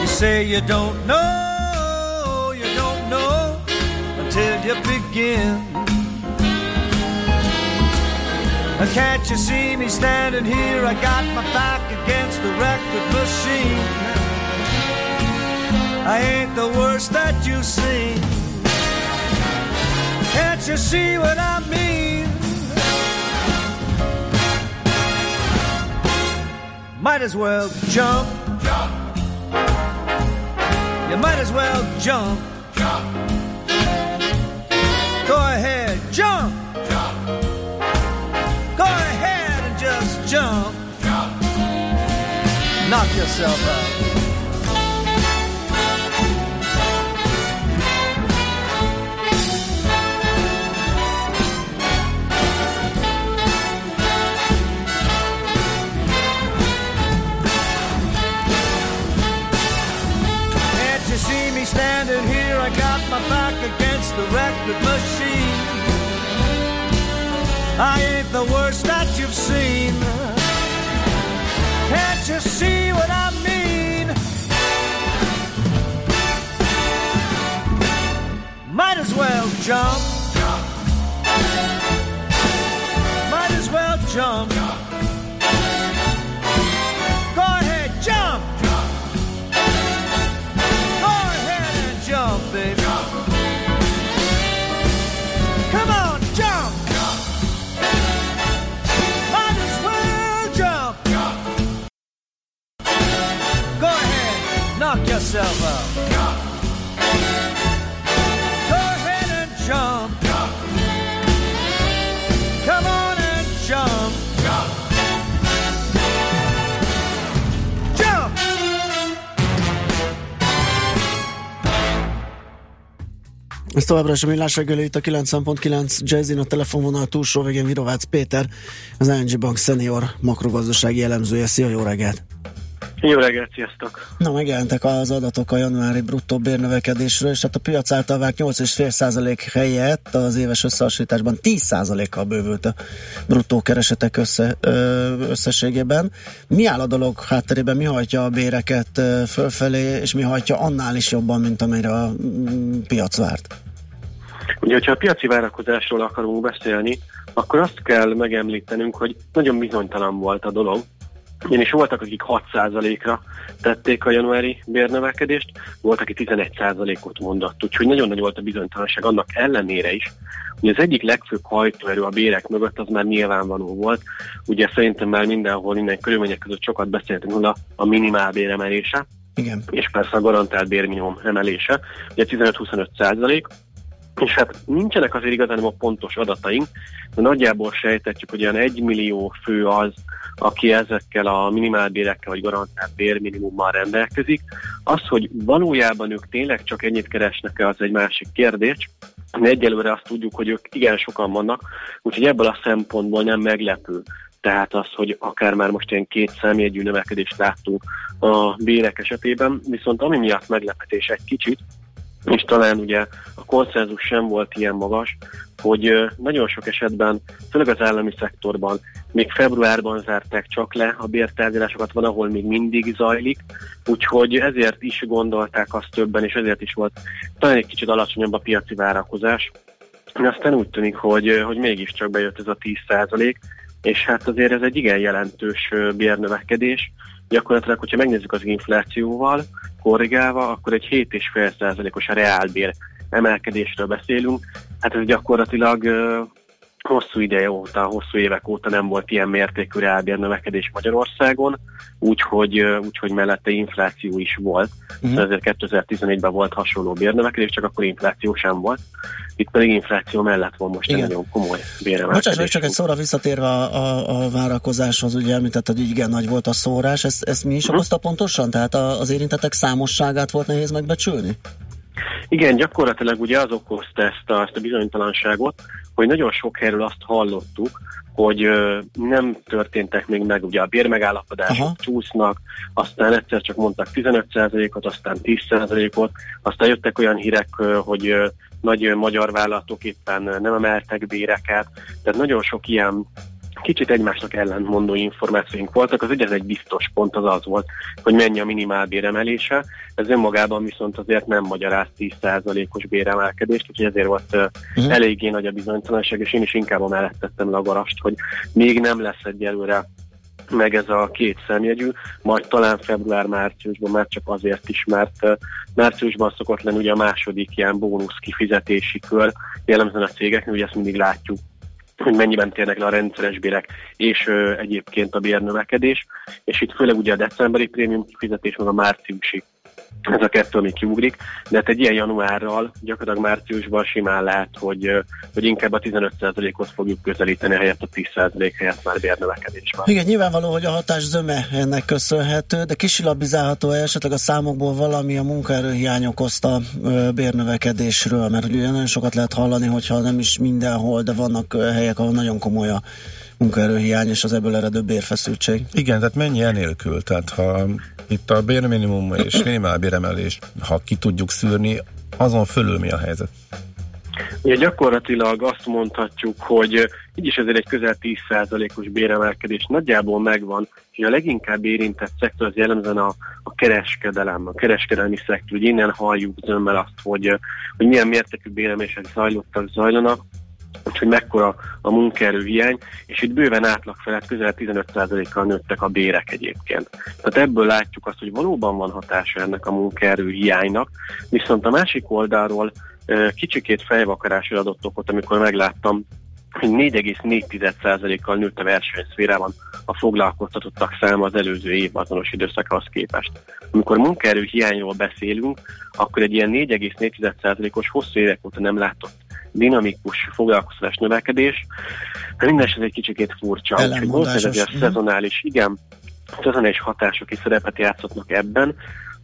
You say you don't know, you don't know until you begin. Can't you see me standing here? I got my back against the record machine. I ain't the worst that you've seen. Can't you see what I mean? Might as well jump. Jump. You might as well jump. Jump. Go ahead, jump. Jump. Go ahead and just jump. Jump. Knock yourself out. Me standing here? I got my back against the record machine. I ain't the worst that you've seen. Can't you see what I mean? Might as well jump. Might as well jump. Yourself out. Go ahead and jump. Come on and jump. Jump. Ez továbbra is a millás reggeli itt a 90.9 Jazzin a telefonvonal túlsó végén Virovácz Péter, az ING Bank senior makrogazdasági elemzője. Szia, jó reggelt! Jó reggelt, sziasztok! Na, megjelentek az adatok a januári bruttó bérnövekedésről, és hát a piac által várt 8,5% helyett az éves összehasonlításban 10%-kal bővült a bruttó keresetek össze, összességében. Mi áll a dolog hátterében, mi hajtja a béreket fölfelé, és mi hajtja annál is jobban, mint amire a mm, piac várt? Ugye, hogyha a piaci várakozásról akarunk beszélni, akkor azt kell megemlítenünk, hogy nagyon bizonytalan volt a dolog, ugyanis voltak, akik 6%-ra tették a januári bérnövekedést, volt, aki 11%-ot mondott, úgyhogy nagyon nagy volt a bizonytalanság annak ellenére is, hogy az egyik legfőbb hajtóerő a bérek mögött az már nyilvánvaló volt. Ugye szerintem már mindenhol, minden körülmények között sokat beszéltünk róla a minimálbér emelése, Igen. és persze a garantált bérminimum emelése, ugye 15-25 százalék, és hát nincsenek azért igazán a pontos adataink, de nagyjából sejtetjük, hogy olyan egy millió fő az, aki ezekkel a minimálbérekkel vagy garantált bérminimummal rendelkezik. Az, hogy valójában ők tényleg csak ennyit keresnek-e, az egy másik kérdés. De egyelőre azt tudjuk, hogy ők igen sokan vannak, úgyhogy ebből a szempontból nem meglepő. Tehát az, hogy akár már most ilyen két számjegyű növekedést láttunk a bérek esetében, viszont ami miatt meglepetés egy kicsit, és talán ugye a konszenzus sem volt ilyen magas, hogy nagyon sok esetben, főleg az állami szektorban, még februárban zárták csak le a bértárgyalásokat, van, ahol még mindig zajlik, úgyhogy ezért is gondolták azt többen, és ezért is volt talán egy kicsit alacsonyabb a piaci várakozás. Aztán úgy tűnik, hogy, hogy mégiscsak bejött ez a 10% és hát azért ez egy igen jelentős bérnövekedés. Gyakorlatilag, hogyha megnézzük az inflációval, korrigálva, akkor egy 7,5%-os a reálbér emelkedésről beszélünk. Hát ez gyakorlatilag hosszú ideje óta, hosszú évek óta nem volt ilyen mértékű reálbér növekedés Magyarországon, úgyhogy, úgyhogy mellette infláció is volt. Uh-huh. Ezért 2014-ben volt hasonló bérnövekedés, csak akkor infláció sem volt. Itt pedig infláció mellett van most egy nagyon komoly Bocsáss béremelkedés. meg, csak egy szóra visszatérve a, a, a várakozáshoz, ugye említett, hogy igen nagy volt a szórás, ezt, ezt mi is okozta pontosan? Tehát az érintettek számosságát volt nehéz megbecsülni? Igen, gyakorlatilag ugye az okozta ezt a, ezt a bizonytalanságot, hogy nagyon sok helyről azt hallottuk, hogy ö, nem történtek még meg ugye a bérmegállapodások Aha. csúsznak, aztán egyszer csak mondtak 15%-ot, aztán 10%-ot, aztán jöttek olyan hírek, ö, hogy ö, nagy magyar vállalatok éppen nem emeltek béreket, tehát nagyon sok ilyen kicsit egymásnak ellentmondó információink voltak. Az egyetlen egy biztos pont az az volt, hogy mennyi a minimál béremelése. Ez önmagában viszont azért nem magyaráz 10%-os béremelkedést, úgyhogy ezért volt uh, eléggé nagy a bizonytalanság, és én is inkább amellett tettem le a garast, hogy még nem lesz egyelőre meg ez a két szemjegyű, majd talán február-márciusban már csak azért is, mert márciusban szokott lenni ugye a második ilyen bónusz kifizetési kör, jellemzően a cégeknél, ugye ezt mindig látjuk hogy mennyiben térnek le a rendszeres bérek, és ö, egyébként a bérnövekedés, és itt főleg ugye a decemberi prémium kifizetés, meg a márciusi ez a kettő, ami kiugrik, de hát egy ilyen januárral, gyakorlatilag márciusban simán lehet, hogy, hogy inkább a 15%-ot fogjuk közelíteni, helyett a 10% helyett már bérnövekedésben. Igen, nyilvánvaló, hogy a hatás zöme ennek köszönhető, de kisilabizálható esetleg a számokból valami a munkaerőhiány okozta bérnövekedésről, mert ugye nagyon sokat lehet hallani, hogyha nem is mindenhol, de vannak helyek, ahol nagyon komoly a munkaerőhiány és az ebből eredő bérfeszültség. Igen, tehát mennyi enélkül? Tehát ha itt a bérminimum és minimálbéremelés, ha ki tudjuk szűrni, azon fölül mi a helyzet? Ugye gyakorlatilag azt mondhatjuk, hogy így is ezért egy közel 10%-os béremelkedés nagyjából megvan, és a leginkább érintett szektor az jellemzően a, a kereskedelem, a kereskedelmi szektor, hogy innen halljuk zömmel azt, hogy, hogy milyen mértékű béremelések zajlottak, zajlanak, úgyhogy mekkora a munkaerőhiány, és itt bőven átlag felett közel 15%-kal nőttek a bérek egyébként. Tehát ebből látjuk azt, hogy valóban van hatása ennek a munkaerőhiánynak, viszont a másik oldalról kicsikét fejvakarásra adott okot, amikor megláttam, hogy 4,4%-kal nőtt a versenyszférában a foglalkoztatottak száma az előző év azonos időszakhoz képest. Amikor munkaerő hiányról beszélünk, akkor egy ilyen 4,4%-os hosszú évek óta nem látott dinamikus foglalkoztatás növekedés, de minden esetben egy kicsikét furcsa. Úgyhogy valószínűleg azért Mhm. szezonális, igen, szezonális hatások is szerepet játszhatnak ebben,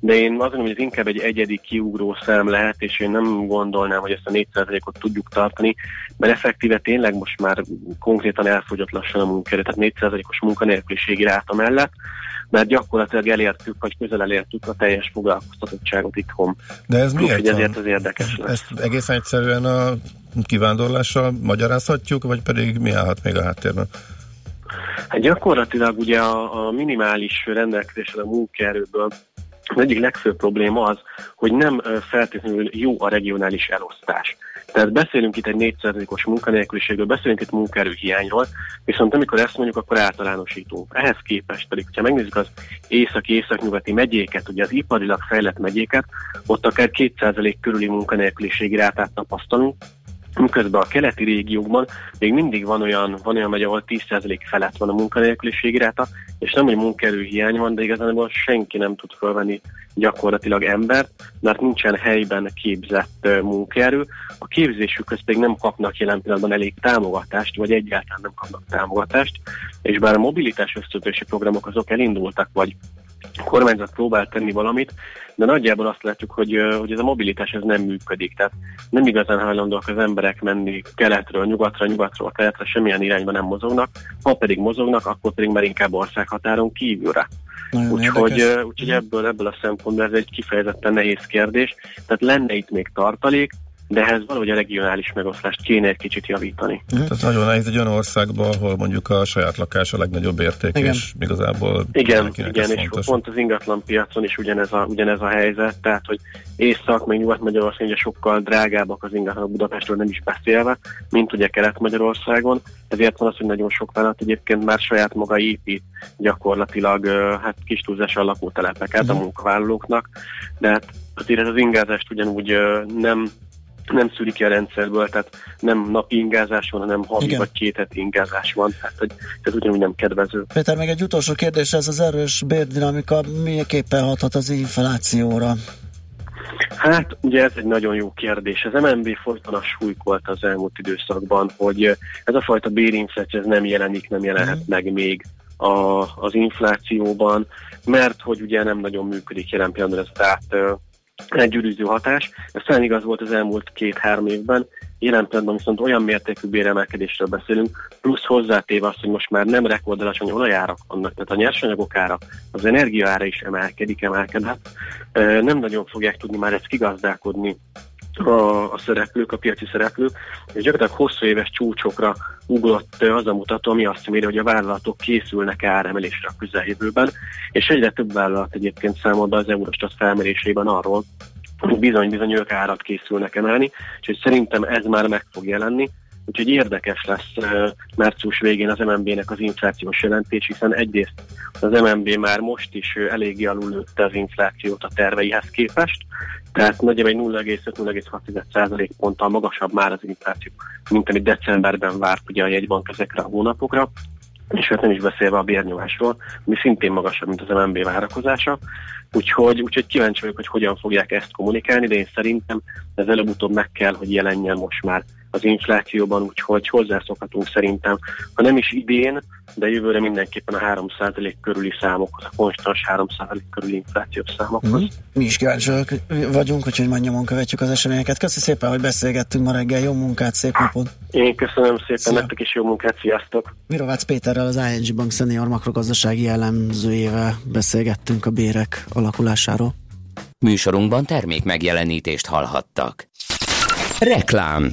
de én azt gondolom, hogy ez inkább egy egyedi kiugró szám lehet, és én nem gondolnám, hogy ezt a 4%-ot tudjuk tartani, mert effektíve tényleg most már konkrétan elfogyott lassan a munkaerő, tehát 4%-os munkanélküliségi ráta mellett, mert gyakorlatilag elértük, vagy közel elértük a teljes foglalkoztatottságot itthon. De ez miért van? ezért az érdekes lesz. Ezt egészen egyszerűen a kivándorlással magyarázhatjuk, vagy pedig mi állhat még a háttérben? Hát gyakorlatilag ugye a, a minimális rendelkezésre a munkaerőből az egyik legfőbb probléma az, hogy nem feltétlenül jó a regionális elosztás. Tehát beszélünk itt egy 4%-os munkanélküliségről, beszélünk itt munkaerőhiányról, viszont amikor ezt mondjuk, akkor általánosítunk. Ehhez képest pedig, ha megnézzük az északi-északnyugati megyéket, ugye az iparilag fejlett megyéket, ott akár 2% körüli munkanélküliségi rátát tapasztalunk, Miközben a keleti régiókban még mindig van olyan, van olyan megy, ahol 10% felett van a munkanélküliségi ráta, és nem, hogy munkaerőhiány van, de igazából senki nem tud fölvenni gyakorlatilag embert, mert nincsen helyben képzett munkaerő. A képzésükhöz pedig nem kapnak jelen pillanatban elég támogatást, vagy egyáltalán nem kapnak támogatást, és bár a mobilitás ösztönzési programok azok elindultak, vagy a kormányzat próbál tenni valamit, de nagyjából azt látjuk, hogy, hogy ez a mobilitás ez nem működik. Tehát nem igazán hajlandóak az emberek menni keletről, nyugatra, nyugatról, keletre, semmilyen irányba nem mozognak. Ha pedig mozognak, akkor pedig már inkább országhatáron kívülre. Úgyhogy, úgyhogy ebből, ebből a szempontból ez egy kifejezetten nehéz kérdés. Tehát lenne itt még tartalék, de ehhez valahogy a regionális megoszlást kéne egy kicsit javítani. Tehát nagyon nehéz egy olyan országban, ahol mondjuk a saját lakás a legnagyobb érték, Igen. és igazából Igen, igen, és fontos. pont az ingatlan piacon is ugyanez a, ugyanez a helyzet, tehát hogy Észak, meg Nyugat-Magyarországon ugye sokkal drágábbak az ingatlanok Budapestről nem is beszélve, mint ugye Kelet-Magyarországon, ezért van az, hogy nagyon sok vállalat egyébként már saját maga épít gyakorlatilag hát kis túlzással lakótelepeket a munkavállalóknak, de hát azért ez az ingázást ugyanúgy nem nem szűri ki a rendszerből, tehát nem napi ingázás van, hanem havi Igen. vagy két heti ingázás van, tehát hogy ez ugyanúgy nem kedvező. Péter, még egy utolsó kérdés, ez az erős bérdinamika miképpen hathat az inflációra? Hát, ugye ez egy nagyon jó kérdés. Az MNB folyton a súlykolt az elmúlt időszakban, hogy ez a fajta bérinfláció ez nem jelenik, nem jelenhet Mhm. meg még a, az inflációban, mert hogy ugye nem nagyon működik jelen pillanatban ez ö, egy gyűrűző hatás. Ez talán igaz volt az elmúlt két-három évben, jelen pillanatban viszont olyan mértékű béremelkedésről beszélünk, plusz hozzátéve azt, hogy most már nem rekordalacsony olajárak vannak, tehát a nyersanyagok ára, az energia ára is emelkedik, emelkedett. Nem nagyon fogják tudni már ezt kigazdálkodni a, a szereplők, a piaci szereplők, és gyakorlatilag hosszú éves csúcsokra ugrott az a mutató, ami azt méri, hogy a vállalatok készülnek áremelésre a közeljövőben, és egyre több vállalat egyébként számol be az Eurostat felmérésében arról, hogy bizony-bizony ők árat készülnek emelni, úgyhogy szerintem ez már meg fog jelenni, Úgyhogy érdekes lesz március végén az MNB-nek az inflációs jelentés, hiszen egyrészt az MNB már most is eléggé alulőtte az inflációt a terveihez képest, tehát nagyjából egy 0,5-0,6 ponttal magasabb már az infláció, mint amit decemberben várt ugye a jegybank ezekre a hónapokra és hát nem is beszélve a bérnyomásról, ami szintén magasabb, mint az MNB várakozása. Úgyhogy, úgyhogy kíváncsi vagyok, hogy hogyan fogják ezt kommunikálni, de én szerintem ez előbb-utóbb meg kell, hogy jelenjen most már az inflációban, úgyhogy hozzászokhatunk szerintem, ha nem is idén, de jövőre mindenképpen a 3% körüli számokhoz, a konstans 3% körüli inflációs számokhoz. Mhm. Mi is kíváncsiak vagyunk, úgyhogy majd nyomon követjük az eseményeket. Köszi szépen, hogy beszélgettünk ma reggel. Jó munkát, szép napot! Én köszönöm szépen, Szia. nektek is jó munkát, sziasztok! Virovácz Péterrel, az ING Bank senior makrogazdasági jellemzőjével beszélgettünk a bérek alakulásáról. Műsorunkban termék megjelenítést hallhattak. Reklám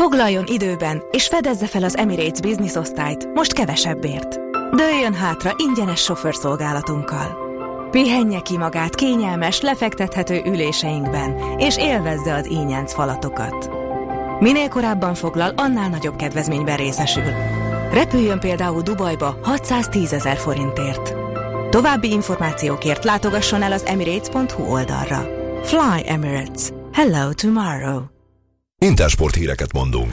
Foglaljon időben, és fedezze fel az Emirates Business osztályt, most kevesebbért. Dőljön hátra ingyenes sofőrszolgálatunkkal. Pihenje ki magát kényelmes, lefektethető üléseinkben, és élvezze az ínyenc falatokat. Minél korábban foglal, annál nagyobb kedvezményben részesül. Repüljön például Dubajba 610 ezer forintért. További információkért látogasson el az emirates.hu oldalra. Fly Emirates. Hello tomorrow. Intersport híreket mondunk.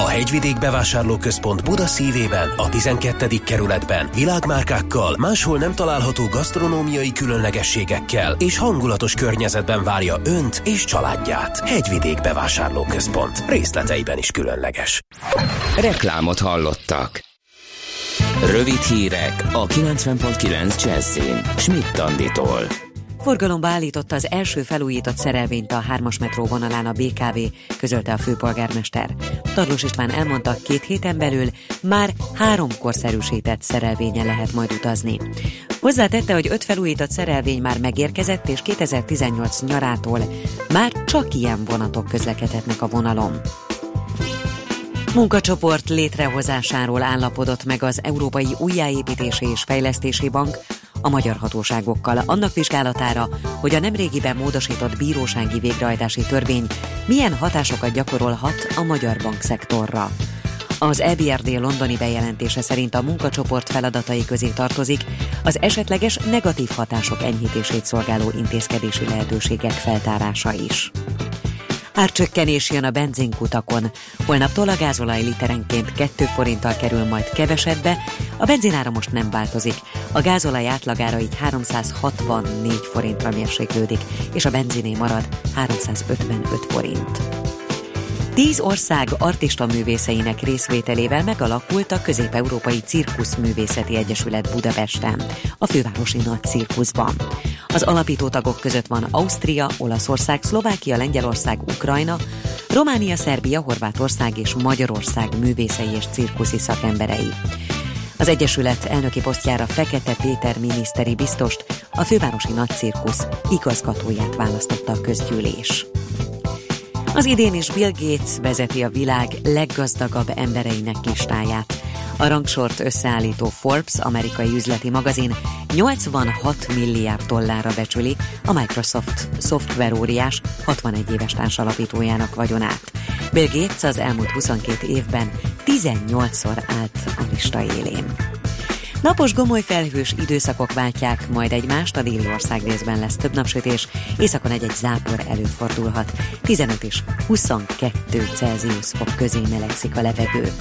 A Hegyvidék Bevásárlóközpont Buda szívében, a 12. kerületben világmárkákkal, máshol nem található gasztronómiai különlegességekkel és hangulatos környezetben várja Önt és családját. Hegyvidék Bevásárlóközpont. Részleteiben is különleges. Reklámot hallottak. Rövid hírek a 90.9 Jazzin. Schmidt Anditól. Forgalomba állította az első felújított szerelvényt a 3-as metró vonalán a BKV, közölte a főpolgármester. Tarlós István elmondta, két héten belül már három korszerűsített szerelvényen lehet majd utazni. Hozzátette, hogy öt felújított szerelvény már megérkezett, és 2018 nyarától már csak ilyen vonatok közlekedhetnek a vonalon. Munkacsoport létrehozásáról állapodott meg az Európai Újjáépítési és Fejlesztési Bank a magyar hatóságokkal annak vizsgálatára, hogy a nemrégiben módosított bírósági végrehajtási törvény milyen hatásokat gyakorolhat a magyar bankszektorra. Az EBRD londoni bejelentése szerint a munkacsoport feladatai közé tartozik az esetleges negatív hatások enyhítését szolgáló intézkedési lehetőségek feltárása is. Árcsökkenés jön a benzinkutakon. Holnaptól a gázolaj literenként 2 forinttal kerül majd kevesedbe, a benzinára most nem változik. A gázolaj átlagára így 364 forintra mérséklődik, és a benziné marad 355 forint. Tíz ország artista művészeinek részvételével megalakult a Közép-Európai Cirkuszművészeti Egyesület Budapesten, a fővárosi nagy cirkuszban. Az alapító tagok között van Ausztria, Olaszország, Szlovákia, Lengyelország, Ukrajna, Románia, Szerbia, Horvátország és Magyarország művészei és cirkuszi szakemberei. Az Egyesület elnöki posztjára Fekete Péter miniszteri biztost, a fővárosi nagy cirkusz igazgatóját választotta a közgyűlés. Az idén is Bill Gates vezeti a világ leggazdagabb embereinek listáját. A rangsort összeállító Forbes, amerikai üzleti magazin 86 milliárd dollárra becsüli a Microsoft szoftver óriás 61 éves társalapítójának vagyonát. Bill Gates az elmúlt 22 évben 18-szor állt a lista élén. Napos gomoly felhős időszakok váltják majd egymást, a déli ország részben lesz több napsütés, északon egy-egy zápor előfordulhat. 15 és 22 Celsius fok közé melegszik a levegő.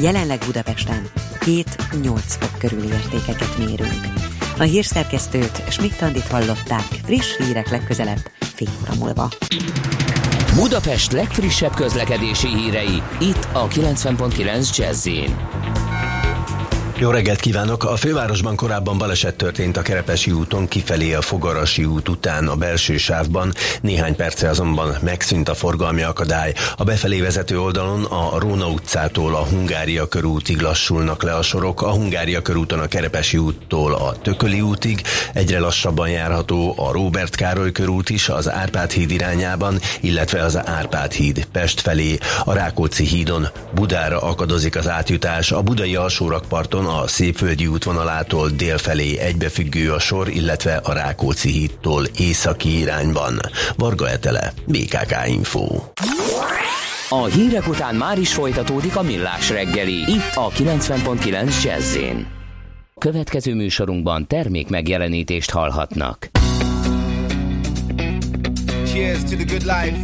Jelenleg Budapesten 7-8 fok körüli értékeket mérünk. A hírszerkesztőt Schmidt-Tandit hallották, friss hírek legközelebb fél óra múlva. Budapest legfrissebb közlekedési hírei, itt a 90.9 jazz jó reggelt kívánok! A fővárosban korábban baleset történt a Kerepesi úton kifelé a Fogarasi út után a belső sávban. Néhány perce azonban megszűnt a forgalmi akadály. A befelé vezető oldalon a Róna utcától a Hungária körútig lassulnak le a sorok. A Hungária körúton a Kerepesi úttól a Tököli útig. Egyre lassabban járható a Róbert Károly körút is az Árpád híd irányában, illetve az Árpád híd Pest felé. A Rákóczi hídon Budára akadozik az átjutás. A budai alsórakparton a Szépvölgyi útvonalától délfelé egybefüggő a sor, illetve a Rákóczi hídtól északi irányban. Varga Etele, BKK Info. A hírek után már is folytatódik a millás reggeli, itt a 90.9 jazz Következő műsorunkban termék megjelenítést hallhatnak. Cheers to the good life.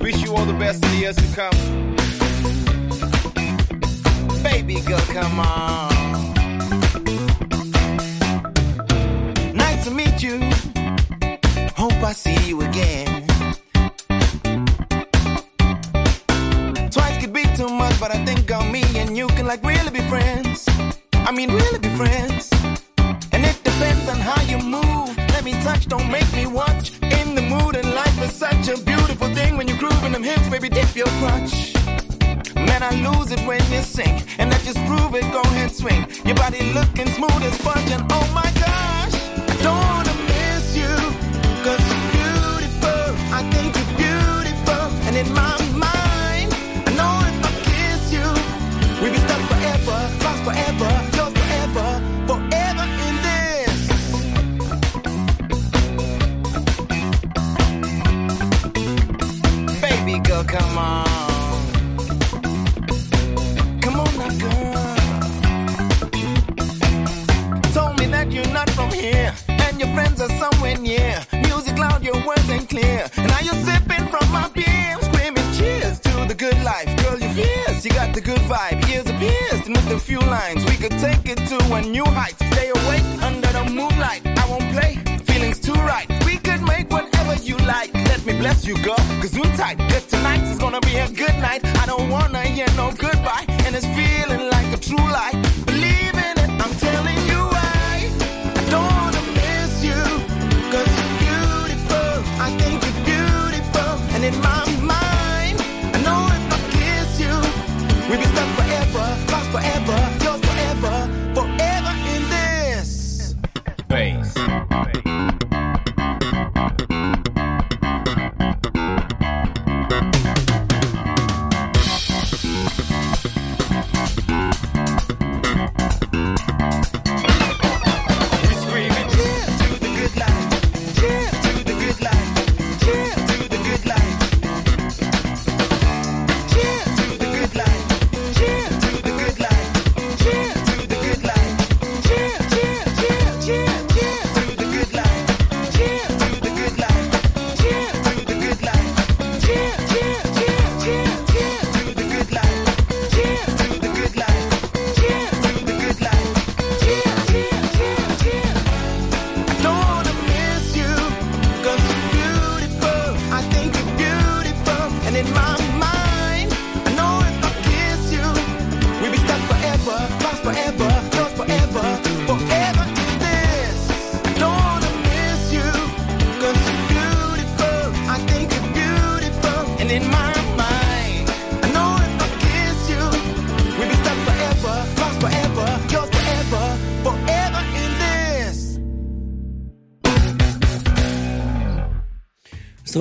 Wish you all the best in the years to come. Baby girl, come on. Nice to meet you. Hope I see you again. Twice could be too much, but I think on me and you can like really be friends. I mean, really be friends. And it depends on how you move. Let me touch, don't make me watch. In the mood, and life is such a beautiful thing when you groove in them hips, baby, dip your crutch. I lose it when you sink. And that just prove it, go ahead, swing. Your body looking smooth as fudge. And oh my gosh, I don't wanna miss you. Cause you're beautiful. I think you're beautiful. And in my mind, I know if I kiss you, we'll be stuck forever, lost forever, yours forever, forever in this. Baby girl, come on. Here, and your friends are somewhere near. Music loud, your words ain't clear. And now you're sipping from my beer, screaming cheers to the good life. Girl, you're fierce, you got the good vibe. Ears are pierced, and with a few lines, we could take it to a new height. Stay awake under the moonlight. I won't play, feelings too right. We could make whatever you like. Let me bless you, girl, cause you tight. Cause tonight is gonna be a good night. I don't wanna hear no goodbye. and it's feeling like a true lie.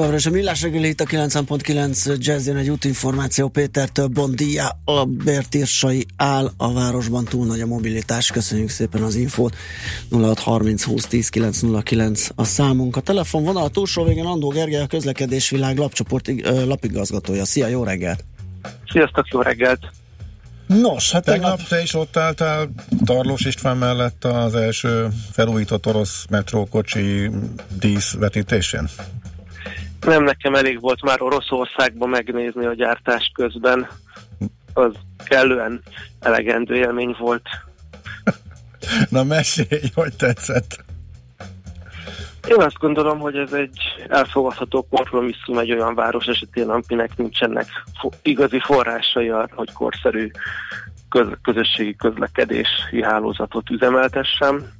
Továbbra is a Millás reggeli itt a 90.9 Jazzin egy útinformáció Pétertől Bondia a Bertírsai áll a városban túl nagy a mobilitás. Köszönjük szépen az infót. 0630 20 10 909 a számunk. A telefonvonal a túlsó végén Andó Gergely a közlekedésvilág lapcsoport ö, lapigazgatója. Szia, jó reggelt! Sziasztok, jó reggelt! Nos, hát Tegnap te is ott álltál Tarlós István mellett az első felújított orosz metrókocsi díszvetítésén? Nem nekem elég volt már Oroszországban megnézni a gyártás közben. Az kellően elegendő élmény volt. Na mesélj, hogy tetszett. Én azt gondolom, hogy ez egy elfogadható kompromisszum egy olyan város esetén, aminek nincsenek fo- igazi forrásai arra, hogy korszerű köz- közösségi közlekedési hálózatot üzemeltessen,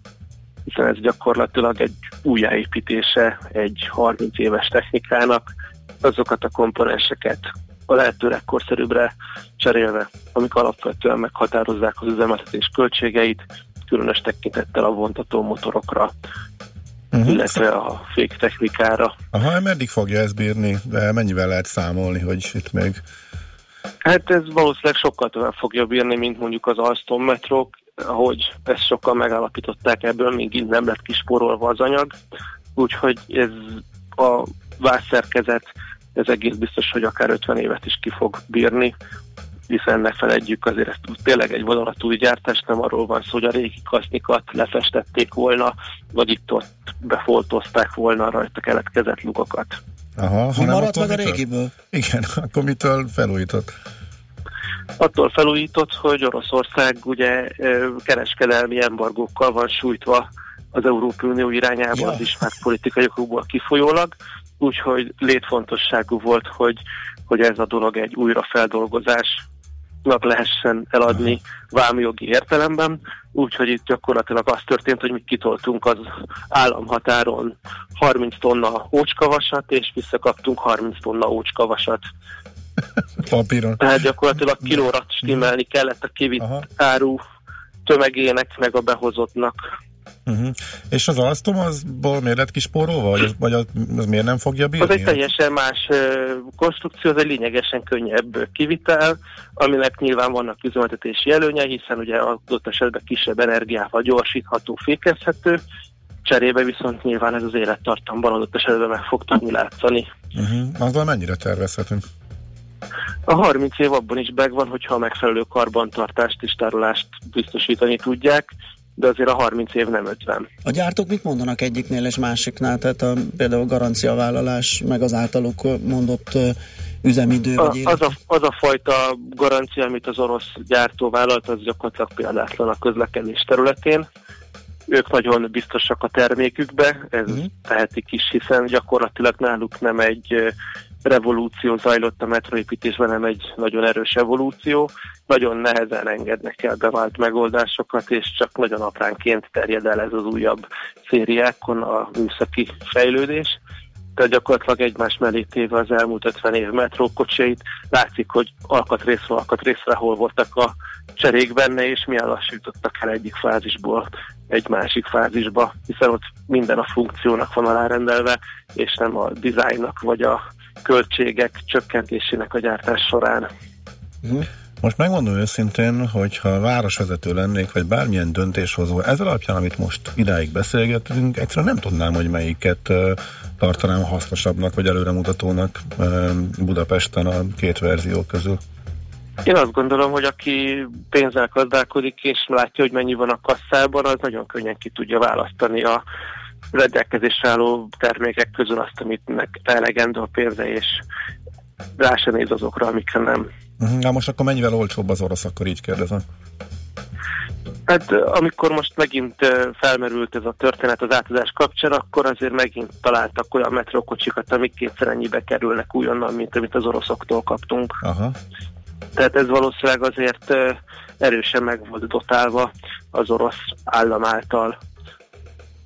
hiszen ez gyakorlatilag egy újjáépítése egy 30 éves technikának, azokat a komponenseket a lehető legkorszerűbbre cserélve, amik alapvetően meghatározzák az üzemeltetés költségeit, különös tekintettel a vontató motorokra, Uh-huh. illetve a féktechnikára. Aha, meddig fogja ezt bírni? De mennyivel lehet számolni, hogy itt még... Hát ez valószínűleg sokkal tovább fogja bírni, mint mondjuk az Alstom metrók, ahogy ezt sokkal megállapították ebből, még így nem lett kisporolva az anyag. Úgyhogy ez a vászszerkezet, ez egész biztos, hogy akár 50 évet is ki fog bírni, hiszen ne feledjük azért ezt tényleg egy vonalatúj gyártás, nem arról van szó, hogy a régi kasznikat lefestették volna, vagy itt-ott befoltozták volna a rajta keletkezett lukokat. Aha, Mi hanem maradt meg a régiből? Igen, akkor mitől felújított? Attól felújított, hogy Oroszország ugye kereskedelmi embargókkal van sújtva az Európai Unió irányába Ja. az ismert politikai okokból kifolyólag, úgyhogy létfontosságú volt, hogy, hogy ez a dolog egy újrafeldolgozásnak lehessen eladni vámjogi értelemben, úgyhogy itt gyakorlatilag az történt, hogy mi kitoltunk az államhatáron 30 tonna ócskavasat, és visszakaptunk 30 tonna ócskavasat Papíron. tehát gyakorlatilag kilóra stimmelni kellett a kivitt áru tömegének, meg a behozottnak. Uh-huh. És az Alstom azból miért lett kispórolva? Vagy az, vagy az, az miért nem fogja bírni? Az egy teljesen más konstrukció, az egy lényegesen könnyebb kivitel, aminek nyilván vannak üzemeltetési előnye, hiszen ugye adott esetben kisebb energiával gyorsítható, fékezhető, cserébe viszont nyilván ez az élettartamban adott esetben meg fog tudni látszani. Uh-huh. Azzal mennyire tervezhetünk? A 30 év abban is megvan, hogyha a megfelelő karbantartást és tárolást biztosítani tudják, de azért a 30 év nem 50. A gyártók mit mondanak egyiknél és másiknál? Tehát a, például a garanciavállalás, meg az általuk mondott üzemidő, A, vagy az, a, az a fajta garancia, amit az orosz gyártó vállalt, az gyakorlatilag példátlan a közlekedés területén. Ők nagyon biztosak a termékükbe, ez uh-huh. tehetik is, hiszen gyakorlatilag náluk nem egy revolúció zajlott a metroépítésben, nem egy nagyon erős evolúció. Nagyon nehezen engednek el bevált megoldásokat, és csak nagyon apránként terjed el ez az újabb szériákon a műszaki fejlődés. Tehát gyakorlatilag egymás mellé téve az elmúlt 50 év metrókocsait, látszik, hogy alkatrészről alkatrészre hol voltak a cserék benne, és milyen lassítottak el egyik fázisból egy másik fázisba, hiszen ott minden a funkciónak van alárendelve, és nem a dizájnnak vagy a költségek csökkentésének a gyártás során. Most megmondom őszintén, hogy ha városvezető lennék, vagy bármilyen döntéshozó, ez alapján, amit most idáig beszélgetünk, egyszerűen nem tudnám, hogy melyiket tartanám hasznosabbnak, vagy előremutatónak Budapesten a két verzió közül. Én azt gondolom, hogy aki pénzzel gazdálkodik, és látja, hogy mennyi van a kasszában, az nagyon könnyen ki tudja választani a rendelkezésre álló termékek közül azt, amit elegendő a pénze, és rá se néz azokra, amikre nem. Uh-huh. Na most akkor mennyivel olcsóbb az orosz, akkor így kérdezem. Hát amikor most megint felmerült ez a történet az átadás kapcsán, akkor azért megint találtak olyan metrókocsikat, amik kétszer ennyibe kerülnek újonnan, mint amit az oroszoktól kaptunk. Aha. Tehát ez valószínűleg azért erősen meg volt dotálva az orosz állam által.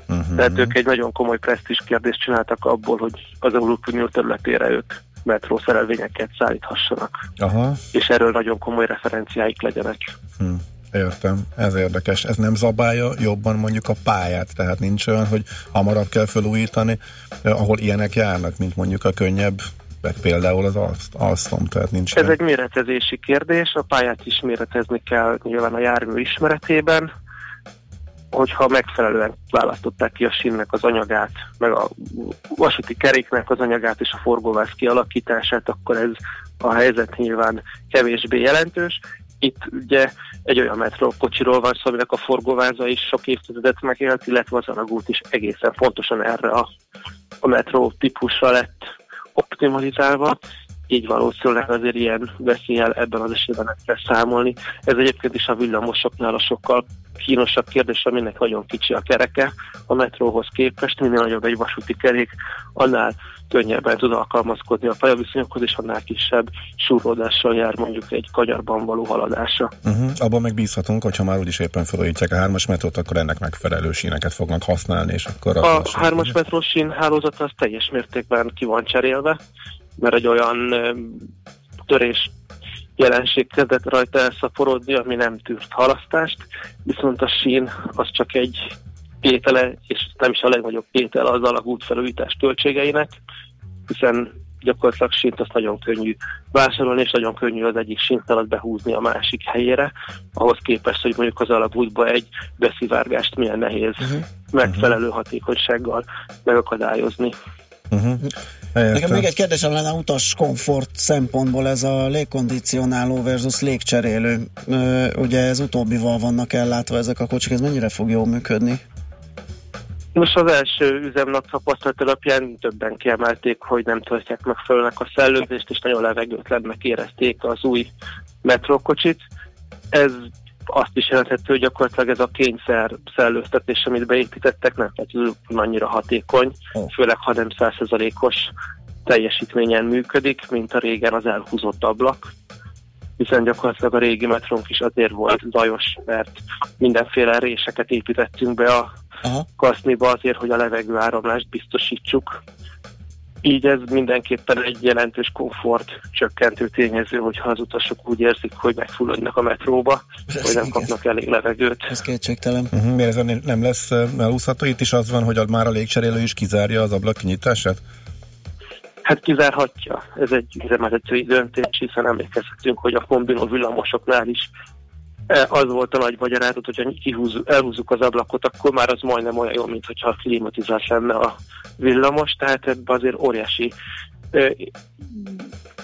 Uh-huh. Tehát ők egy nagyon komoly presztis kérdést csináltak abból, hogy az Európai Unió területére ők metrószerelvényeket szállíthassanak. Aha. És erről nagyon komoly referenciáik legyenek. Hm. Értem, ez érdekes. Ez nem zabálja jobban mondjuk a pályát, tehát nincs olyan, hogy hamarabb kell felújítani, ahol ilyenek járnak, mint mondjuk a könnyebb meg például az Alstom, tehát nincs Ez egy méretezési kérdés, a pályát is méretezni kell nyilván a jármű ismeretében, hogyha megfelelően választották ki a sínnek az anyagát, meg a vasúti keréknek az anyagát és a forgóváz kialakítását, akkor ez a helyzet nyilván kevésbé jelentős. Itt ugye egy olyan metrókocsiról van szó, aminek a forgóváza is sok évtizedet megélt, illetve az alagút is egészen fontosan erre a, a metró típusra lett optimalizálva, így valószínűleg azért ilyen veszélyel ebben az esetben nem kell számolni. Ez egyébként is a villamosoknál a sokkal kínosabb kérdés, aminek nagyon kicsi a kereke a metróhoz képest, minél nagyobb egy vasúti kerék, annál könnyebben tud alkalmazkodni a pályaviszonyokhoz, és annál kisebb súródással jár mondjuk egy kanyarban való haladása. Uh-huh. Abban megbízhatunk, hogyha már úgyis éppen felújítják a hármas metrót, akkor ennek megfelelő síneket fognak használni, és akkor... A, a hármas metrós sín hálózat az teljes mértékben ki van cserélve, mert egy olyan törés jelenség kezdett rajta elszaporodni, ami nem tűrt halasztást, viszont a sín az csak egy tétele, és nem is a legnagyobb tétele az alagút felújítás költségeinek, hiszen gyakorlatilag sínt azt nagyon könnyű vásárolni, és nagyon könnyű az egyik sínt behúzni a másik helyére, ahhoz képest, hogy mondjuk az alagútba egy beszivárgást milyen nehéz uh-huh. megfelelő hatékonysággal megakadályozni. Uh-huh. Nekem még egy kérdésem lenne utas komfort szempontból ez a légkondicionáló versus légcserélő. Ugye ez utóbbival vannak ellátva ezek a kocsik, ez mennyire fog jól működni? Most az első üzemnap tapasztalat alapján többen kiemelték, hogy nem tartják megfelelőnek a szellőzést, és nagyon levegőtlennek érezték az új metrókocsit. Ez azt is jelenthető, hogy gyakorlatilag ez a kényszer szellőztetés, amit beépítettek, nem feltétlenül annyira hatékony, főleg ha nem százszerzalékos teljesítményen működik, mint a régen az elhúzott ablak hiszen gyakorlatilag a régi metrónk is azért volt zajos, mert mindenféle réseket építettünk be a Aha. kaszniba azért, hogy a levegő áramlást biztosítsuk. Így ez mindenképpen egy jelentős komfort csökkentő tényező, hogyha az utasok úgy érzik, hogy megfulladnak a metróba, ez hogy nem kapnak elég levegőt. Ez kétségtelen. Uh-huh. Miért ez nem lesz elúszható? Itt is az van, hogy már a légcserélő is kizárja az ablak kinyitását? Hát kizárhatja. Ez egy üzemeltetői döntés, hiszen emlékezhetünk, hogy a kombinó villamosoknál is az volt a nagy magyarázat, hogyha kihúzzuk, elhúzzuk az ablakot, akkor már az majdnem olyan jó, mint hogyha klimatizált lenne a villamos, tehát ebben azért óriási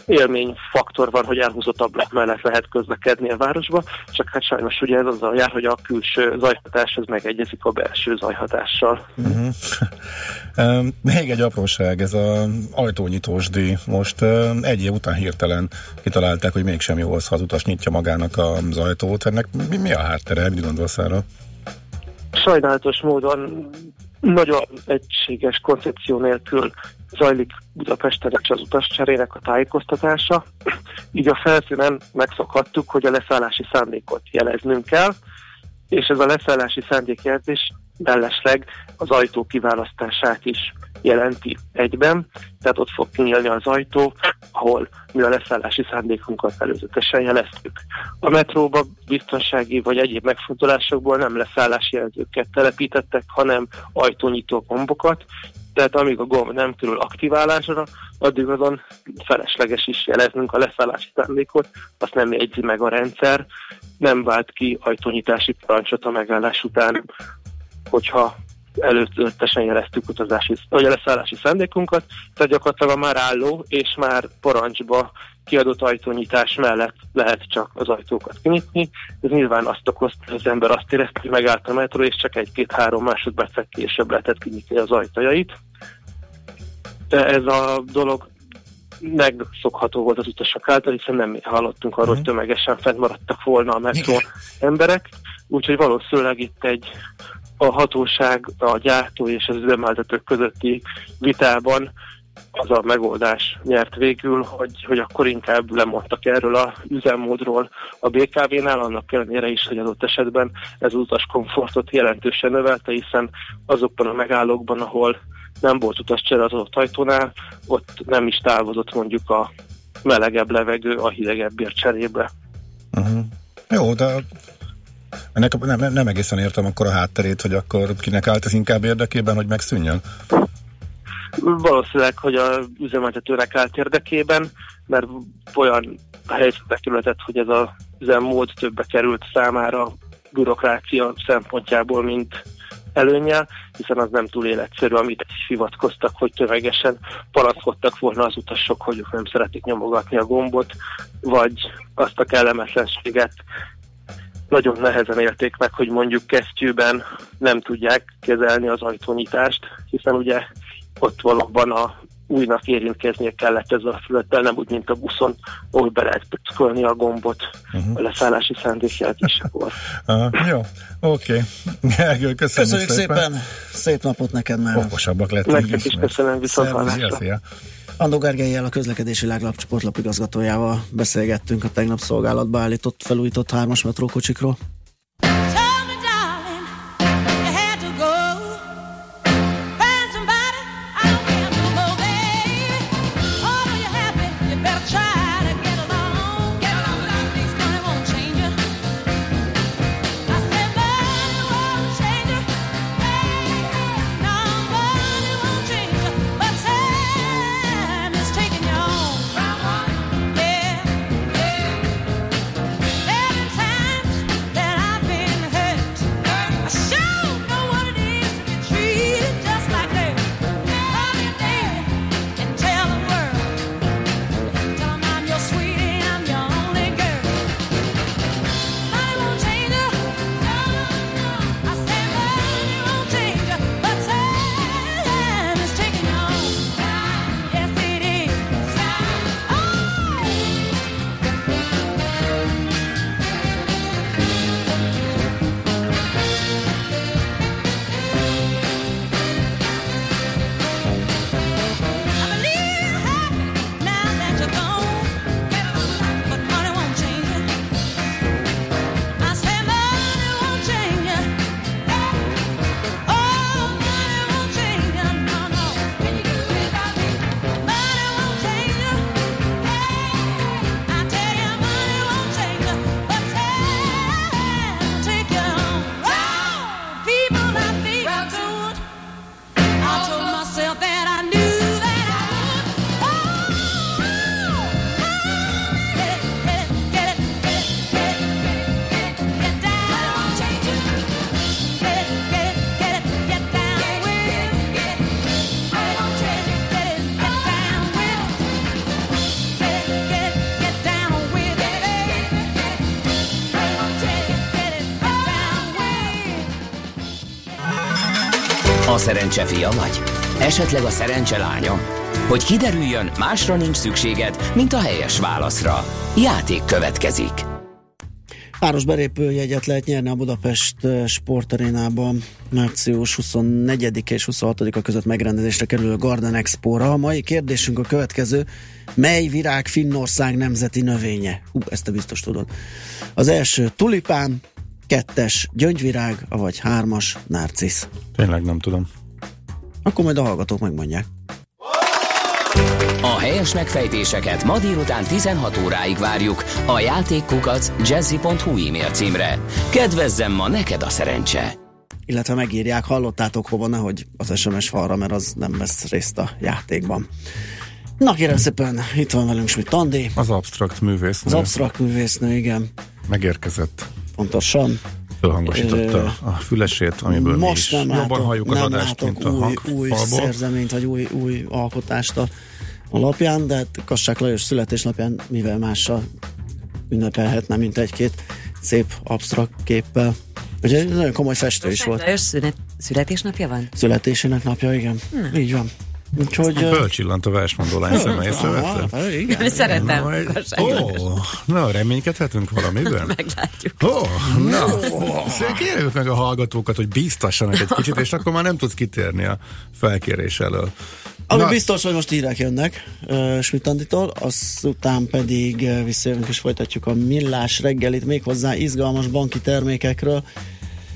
élményfaktor van, hogy elhúzott ablak mellett lehet közlekedni a városba, csak hát sajnos ugye ez azzal jár, hogy a külső zajhatás az megegyezik a belső zajhatással. Uh-huh. Még egy apróság, ez az ajtónyitós díj. Most egy év után hirtelen kitalálták, hogy mégsem jó az, ha az utas nyitja magának az ajtót. Ennek mi, mi a háttere? Mit gondolsz erről? Sajnálatos módon nagyon egységes koncepció nélkül zajlik Budapesten is az utascserének a tájékoztatása, így a felszínen megszokhattuk, hogy a leszállási szándékot jeleznünk kell, és ez a leszállási szándékjelzés mellesleg az ajtó kiválasztását is jelenti egyben, tehát ott fog kinyílni az ajtó, ahol mi a leszállási szándékunkat előzetesen jeleztük. A metróba biztonsági vagy egyéb megfontolásokból nem leszállási jelzőket telepítettek, hanem ajtónyitó gombokat, tehát amíg a gomb nem kerül aktiválásra, addig azon felesleges is jeleznünk a leszállási szándékot, azt nem jegyzi meg a rendszer, nem vált ki ajtónyitási parancsot a megállás után, hogyha előttesen jeleztük utazási, vagy leszállási szándékunkat, tehát gyakorlatilag a már álló és már parancsba kiadott ajtónyitás mellett lehet csak az ajtókat kinyitni. Ez nyilván azt okozta, hogy az ember azt érezte, hogy megállt a metró, és csak egy-két-három másodpercet később lehetett kinyitni az ajtajait. De ez a dolog megszokható volt az utasok által, hiszen nem hallottunk arról, hogy tömegesen fennmaradtak volna a metró emberek, úgyhogy valószínűleg itt egy a hatóság, a gyártó és az üzemeltetők közötti vitában az a megoldás nyert végül, hogy, hogy akkor inkább lemondtak erről a üzemmódról a BKV-nál, annak ellenére is, hogy adott esetben ez utas komfortot jelentősen növelte, hiszen azokban a megállókban, ahol nem volt utascsere az ott ajtónál, ott nem is távozott mondjuk a melegebb levegő a hidegebbért cserébe. Uh-huh. Jó, de ennek nem, nem egészen értem akkor a hátterét, hogy akkor kinek állt ez inkább érdekében, hogy megszűnjön? Valószínűleg, hogy a üzemeltetőnek állt érdekében, mert olyan helyzetek kerületett, hogy ez az üzemmód többe került számára bürokrácia szempontjából, mint előnyel, hiszen az nem túl életszerű, amit hivatkoztak, hogy tömegesen panaszkodtak volna az utasok, hogy ők nem szeretik nyomogatni a gombot, vagy azt a kellemetlenséget nagyon nehezen élték meg, hogy mondjuk kesztyűben nem tudják kezelni az ajtónyitást, hiszen ugye ott valóban a újnak érintkeznie kellett ezzel a fülettel, nem úgy, mint a buszon, ahol be lehet pöckolni a gombot uh-huh. a leszállási szándékjelzésekor. uh, jó, oké. Okay. köszönjük, köszönjük szépen. szépen. Szép napot neked már. Okosabbak lettünk. Nektek is köszönöm, viszont Andó Gergelyel, a közlekedési láglap csoportlap igazgatójával beszélgettünk a tegnap szolgálatba állított felújított hármas metrókocsikról. Szerencse fia vagy? Esetleg a szerencse lánya? Hogy kiderüljön, másra nincs szükséged, mint a helyes válaszra. Játék következik. Páros belépőjegyet lehet nyerni a Budapest sportarénában március 24 és 26-a között megrendezésre kerülő Garden Expo-ra. A mai kérdésünk a következő. Mely virág Finnország nemzeti növénye? Hú, ezt te biztos tudod. Az első tulipán, kettes gyöngyvirág, vagy hármas narcisz. Tényleg nem tudom. Akkor majd a hallgatók megmondják. A helyes megfejtéseket ma délután 16 óráig várjuk a játékkukac jazzy.hu e-mail címre. Kedvezzem ma neked a szerencse! Illetve megírják, hallottátok hova, nehogy az SMS falra, mert az nem vesz részt a játékban. Na kérem szépen, itt van velünk Schmidt Andi. Az abstrakt művésznő. Az abstrakt művésznő, igen. Megérkezett. Pontosan. Fölhangosította a fülesét, amiből Most mi is nem jobban látok, halljuk az nem adást, mint a új, új szerzeményt, vagy új, új alkotást a alapján, de hát Kassák Lajos születésnapján mivel mással ünnepelhetne, mint egy-két szép absztrakt képpel. Ugye ez nagyon komoly festő is volt. Lajos szünet, születésnapja van? Születésének napja, igen. Na. Így van. Úgyhogy... Fölcsillant a versmondó lány szeme, észrevette? Ah, igen. Szeretem Na, Ó, na, reménykedhetünk valamiben? Meglátjuk. Ó, na, szóval kérjük meg a hallgatókat, hogy bíztassanak egy kicsit, és akkor már nem tudsz kitérni a felkérés elől. Ami Na, biztos, hogy most hírek jönnek uh, Schmidt-Anditól, azután pedig uh, visszajövünk és folytatjuk a millás reggelit, méghozzá izgalmas banki termékekről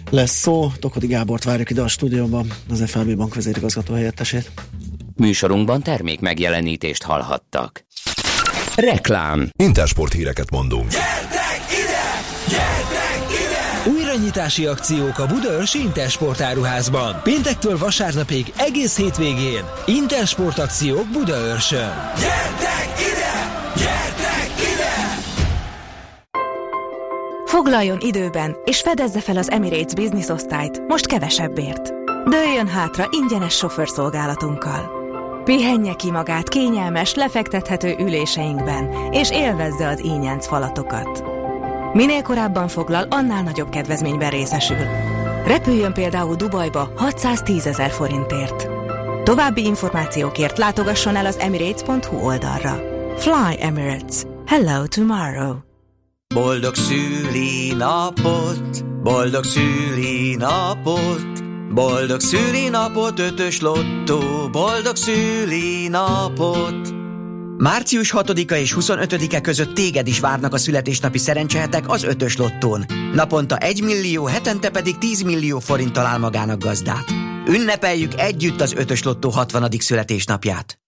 lesz szó. Tokodi Gábort várjuk ide a stúdióban, az FLB bank vezérigazgató helyettesét. Műsorunkban termék megjelenítést hallhattak. Reklám Intersport híreket mondunk. Újranyitási akciók a Budaörsi Intersport áruházban. Péntektől vasárnapig egész hétvégén. Intersport akciók Budaörsön. Foglaljon időben, és fedezze fel az Emirates Business osztályt, most kevesebbért. Dőljön hátra ingyenes sofőrszolgálatunkkal. Pihenje ki magát kényelmes, lefektethető üléseinkben, és élvezze az ínyenc falatokat. Minél korábban foglal, annál nagyobb kedvezményben részesül. Repüljön például Dubajba 610 ezer forintért. További információkért látogasson el az emirates.hu oldalra. Fly Emirates. Hello tomorrow. Boldog szülinapot, boldog szülinapot, boldog szülinapot, ötös lottó, boldog szülinapot. Március 6-a és 25-e között téged is várnak a születésnapi szerencsehetek az ötös lottón. Naponta 1 millió, hetente pedig 10 millió forint talál magának gazdát. Ünnepeljük együtt az ötös lottó 60. születésnapját.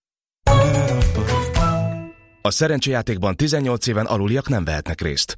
A szerencsejátékban 18 éven aluliak nem vehetnek részt.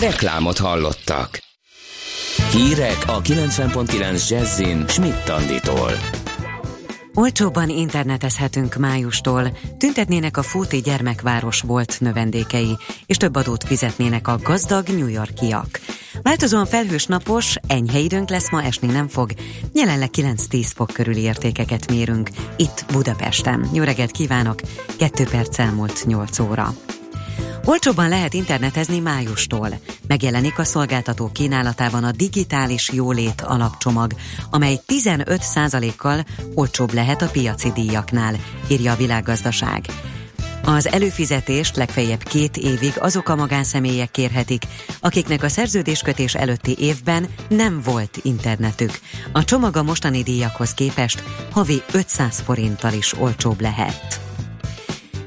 Reklámot hallottak. Hírek a 90.9 Jazzin Schmidt Anditól. Olcsóbban internetezhetünk májustól, tüntetnének a Fóti gyermekváros volt növendékei, és több adót fizetnének a gazdag New Yorkiak. Változóan felhős napos, enyhe időnk lesz, ma esni nem fog. Jelenleg 9-10 fok körüli értékeket mérünk, itt Budapesten. Jó reggelt kívánok, 2 perc elmúlt 8 óra. Olcsóban lehet internetezni májustól. Megjelenik a szolgáltató kínálatában a digitális jólét alapcsomag, amely 15%-kal olcsóbb lehet a piaci díjaknál, írja a világgazdaság. Az előfizetést legfeljebb két évig azok a magánszemélyek kérhetik, akiknek a szerződéskötés előtti évben nem volt internetük. A csomag a mostani díjakhoz képest havi 500 forinttal is olcsóbb lehet.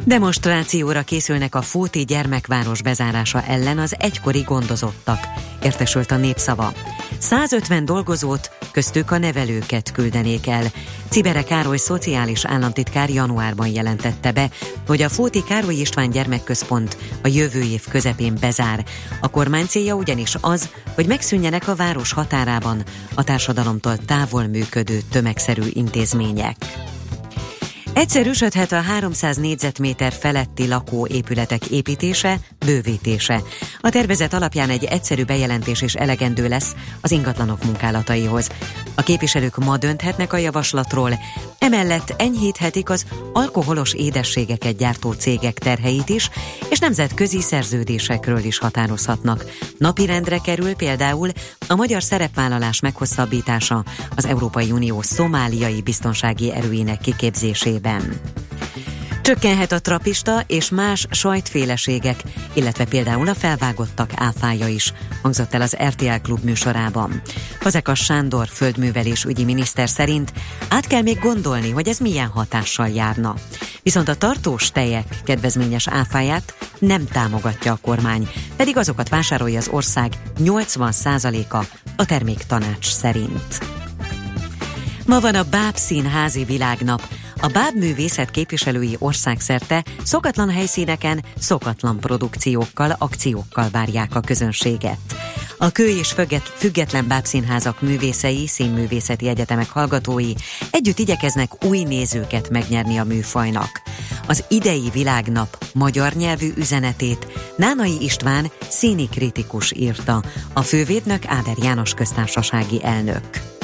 Demonstrációra készülnek a Fóti gyermekváros bezárása ellen az egykori gondozottak, értesült a népszava. 150 dolgozót, köztük a nevelőket küldenék el. Cibere Károly szociális államtitkár januárban jelentette be, hogy a Fóti Károly István gyermekközpont a jövő év közepén bezár. A kormány célja ugyanis az, hogy megszűnjenek a város határában a társadalomtól távol működő tömegszerű intézmények. Egyszerűsödhet a 300 négyzetméter feletti lakóépületek építése, bővítése. A tervezet alapján egy egyszerű bejelentés is elegendő lesz az ingatlanok munkálataihoz. A képviselők ma dönthetnek a javaslatról, emellett enyhíthetik az alkoholos édességeket gyártó cégek terheit is, és nemzetközi szerződésekről is határozhatnak. Napirendre kerül például a magyar szerepvállalás meghosszabbítása az Európai Unió szomáliai biztonsági erőinek kiképzésében. Csökkenhet a trapista és más sajtféleségek, illetve például a felvágottak áfája is, hangzott el az RTL Klub műsorában. Fazekas Sándor földművelés ügyi miniszter szerint át kell még gondolni, hogy ez milyen hatással járna. Viszont a tartós tejek kedvezményes áfáját nem támogatja a kormány, pedig azokat vásárolja az ország 80%-a a termék tanács szerint. Ma van a Báb Színházi Világnap. A Báb művészet képviselői országszerte szokatlan helyszíneken, szokatlan produkciókkal, akciókkal várják a közönséget. A kő és független bábszínházak művészei, színművészeti egyetemek hallgatói együtt igyekeznek új nézőket megnyerni a műfajnak. Az idei világnap magyar nyelvű üzenetét Nánai István színi kritikus írta, a fővédnök Áder János köztársasági elnök.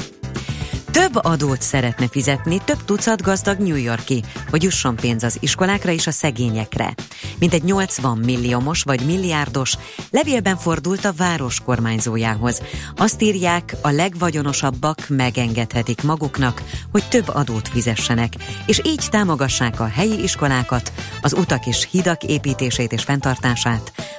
Több adót szeretne fizetni több tucat gazdag New Yorki, hogy jusson pénz az iskolákra és a szegényekre. Mint egy 80 milliómos vagy milliárdos levélben fordult a város kormányzójához. Azt írják, a legvagyonosabbak megengedhetik maguknak, hogy több adót fizessenek, és így támogassák a helyi iskolákat, az utak és hidak építését és fenntartását,